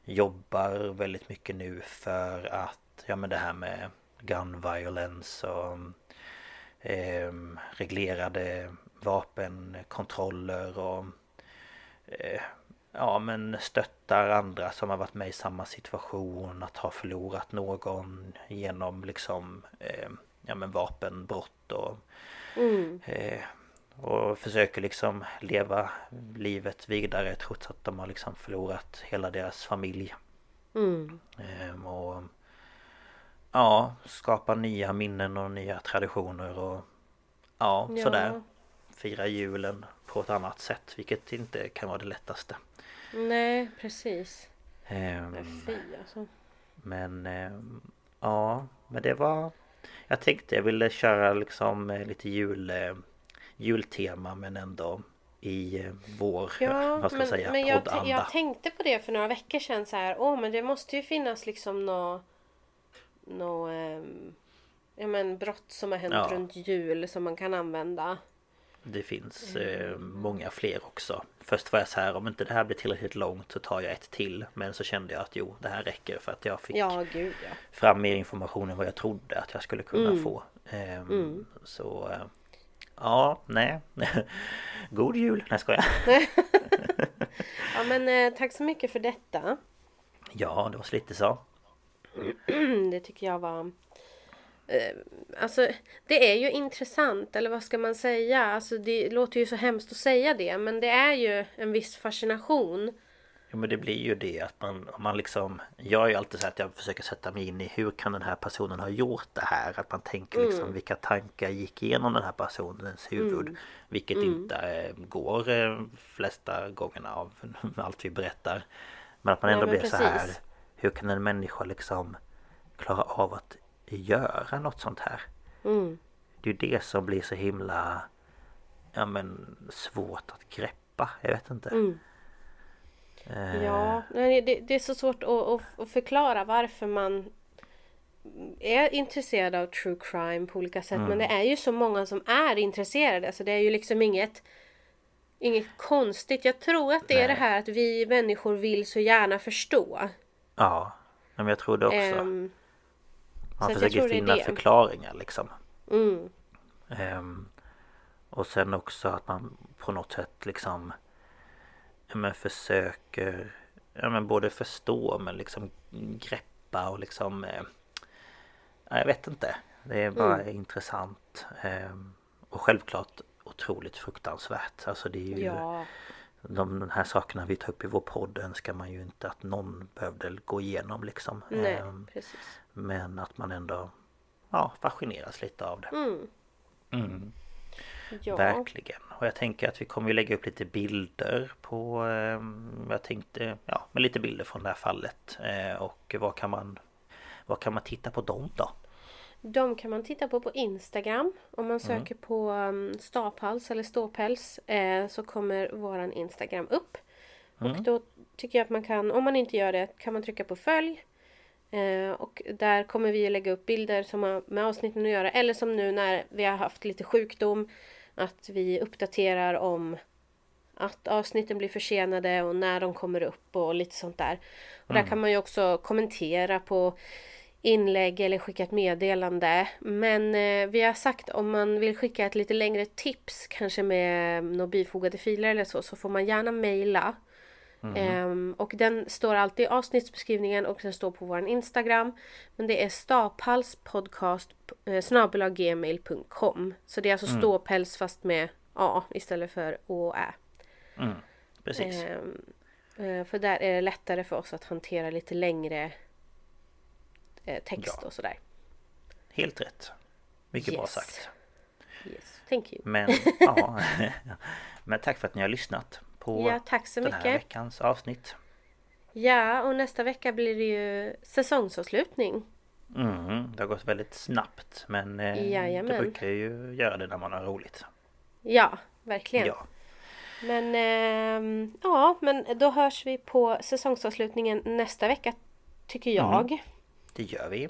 jobbar väldigt mycket nu för att, ja men det här med gun violence och eh, reglerade vapenkontroller och eh, ja men stöttar andra som har varit med i samma situation att ha förlorat någon genom liksom eh, ja men vapenbrott och Mm. Och försöker liksom leva livet vidare trots att de har liksom förlorat hela deras familj. Mm. Ehm, och Ja, skapa nya minnen och nya traditioner och Ja, Ja. sådär. Fira julen på ett annat sätt vilket inte kan vara det lättaste. Nej, precis. Ehm, Men fy alltså. Men ehm, ja, men det var Jag tänkte jag ville köra liksom eh, lite jul eh, Jultema men ändå i eh, vår, Ja, vad ska men, säga, men jag, poddanda. jag tänkte på det för några veckor sedan så här. Åh, men det måste ju finnas liksom nå nå ehm, ja men brott som har hänt Ja. runt jul som man kan använda. Det finns eh, många fler också. Först var jag så här om inte det här blir tillräckligt långt så tar jag ett till. Men så kände jag att jo det här räcker för att jag fick Ja, gud ja. fram mer information än vad jag trodde att jag skulle kunna Mm. få. Ehm, Så eh, ja, nej. God jul! Nej skojar. Ja men eh, tack så mycket för detta. Ja, det var så lite så. Det tycker jag var... Eh, alltså det är ju intressant, eller vad ska man säga? Alltså det låter ju så hemskt att säga det, men det är ju en viss fascination. Jo men det blir ju det att man, man liksom Jag är ju alltid så att jag försöker sätta mig in i hur kan den här personen ha gjort det här? Att man tänker liksom vilka tankar gick igenom den här personens huvud Vilket inte eh, går eh, flesta gångerna av allt vi berättar Men att man Nej, ändå men blir så här precis. Hur kan en människa liksom klara av att göra något sånt här? Mm. Det är ju det som blir så himla Ja men svårt att greppa Jag vet inte Mm. Ja, nej, det, det är så svårt att, att, förklara varför man är intresserad av true crime på olika sätt. Men det är ju så många som är intresserade. Alltså det är ju liksom inget, inget konstigt. Jag tror att det är Nej. det här att vi människor vill så gärna förstå. Ja, men jag tror det också. Så Man försöker är finna förklaringar liksom. mm, Ehm, och sen också att man på något sätt liksom ja, men försöker ja, men både förstå men liksom greppa och liksom eh, ja, Jag vet inte. Det är bara Mm. intressant. Ehm, och självklart otroligt fruktansvärt. Alltså det är ju ja, de, de här sakerna vi tar upp i vår podd önskar man ju inte att någon behövde gå igenom liksom. nej, Ehm, precis. men att man ändå ja, fascineras lite av det. Mm, Mm. Ja. Verkligen. Och jag tänker att vi kommer ju lägga upp lite bilder på... Eh, jag tänkte, ja, med lite bilder från det här fallet. Eh, och vad kan man... Vad kan man titta på dem då? De kan man titta på på Instagram. Om man söker på um, staphals eller ståpäls eh, så kommer våran Instagram upp. Och då tycker jag att man kan, om man inte gör det, kan man trycka på följ. Eh, och där kommer vi lägga upp bilder som har med avsnitten att göra. Eller som nu när vi har haft lite sjukdom. Att vi uppdaterar om att avsnitten blir försenade och när de kommer upp och lite sånt där. Och där kan man ju också kommentera på inlägg eller skicka ett meddelande. Men eh, vi har sagt om man vill skicka ett lite längre tips, kanske med några bifogade filer eller så, så får man gärna mejla. Ehm, och den står alltid i avsnittsbeskrivningen och den står på vår Instagram. Men det är staphalspodcast eh. Så det är alltså ståpäls fast med A istället för Å och Ä. Mm, precis. Eh, för där är det lättare för oss att hantera lite längre eh, text Ja. och sådär. Helt rätt. Mycket bra Yes. sagt. Yes. Thank you. Men, ja. Men tack för att ni har lyssnat på Ja, tack så den här mycket. veckans avsnitt. Ja, och nästa vecka blir det ju säsongsavslutning. Mm, det har gått väldigt snabbt men eh, det Jajamän. brukar ju göra det när man har roligt. Ja, verkligen. Ja, Men ehm, ja, men då hörs vi på säsongsavslutningen nästa vecka. Tycker jag. det gör vi.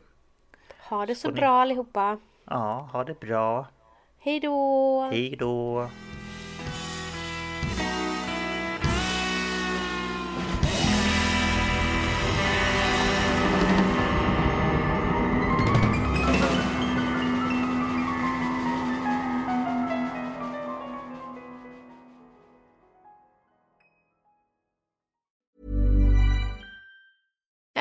Ha det så ni- bra allihopa. Ja, ha det bra. Hej då! Hej då!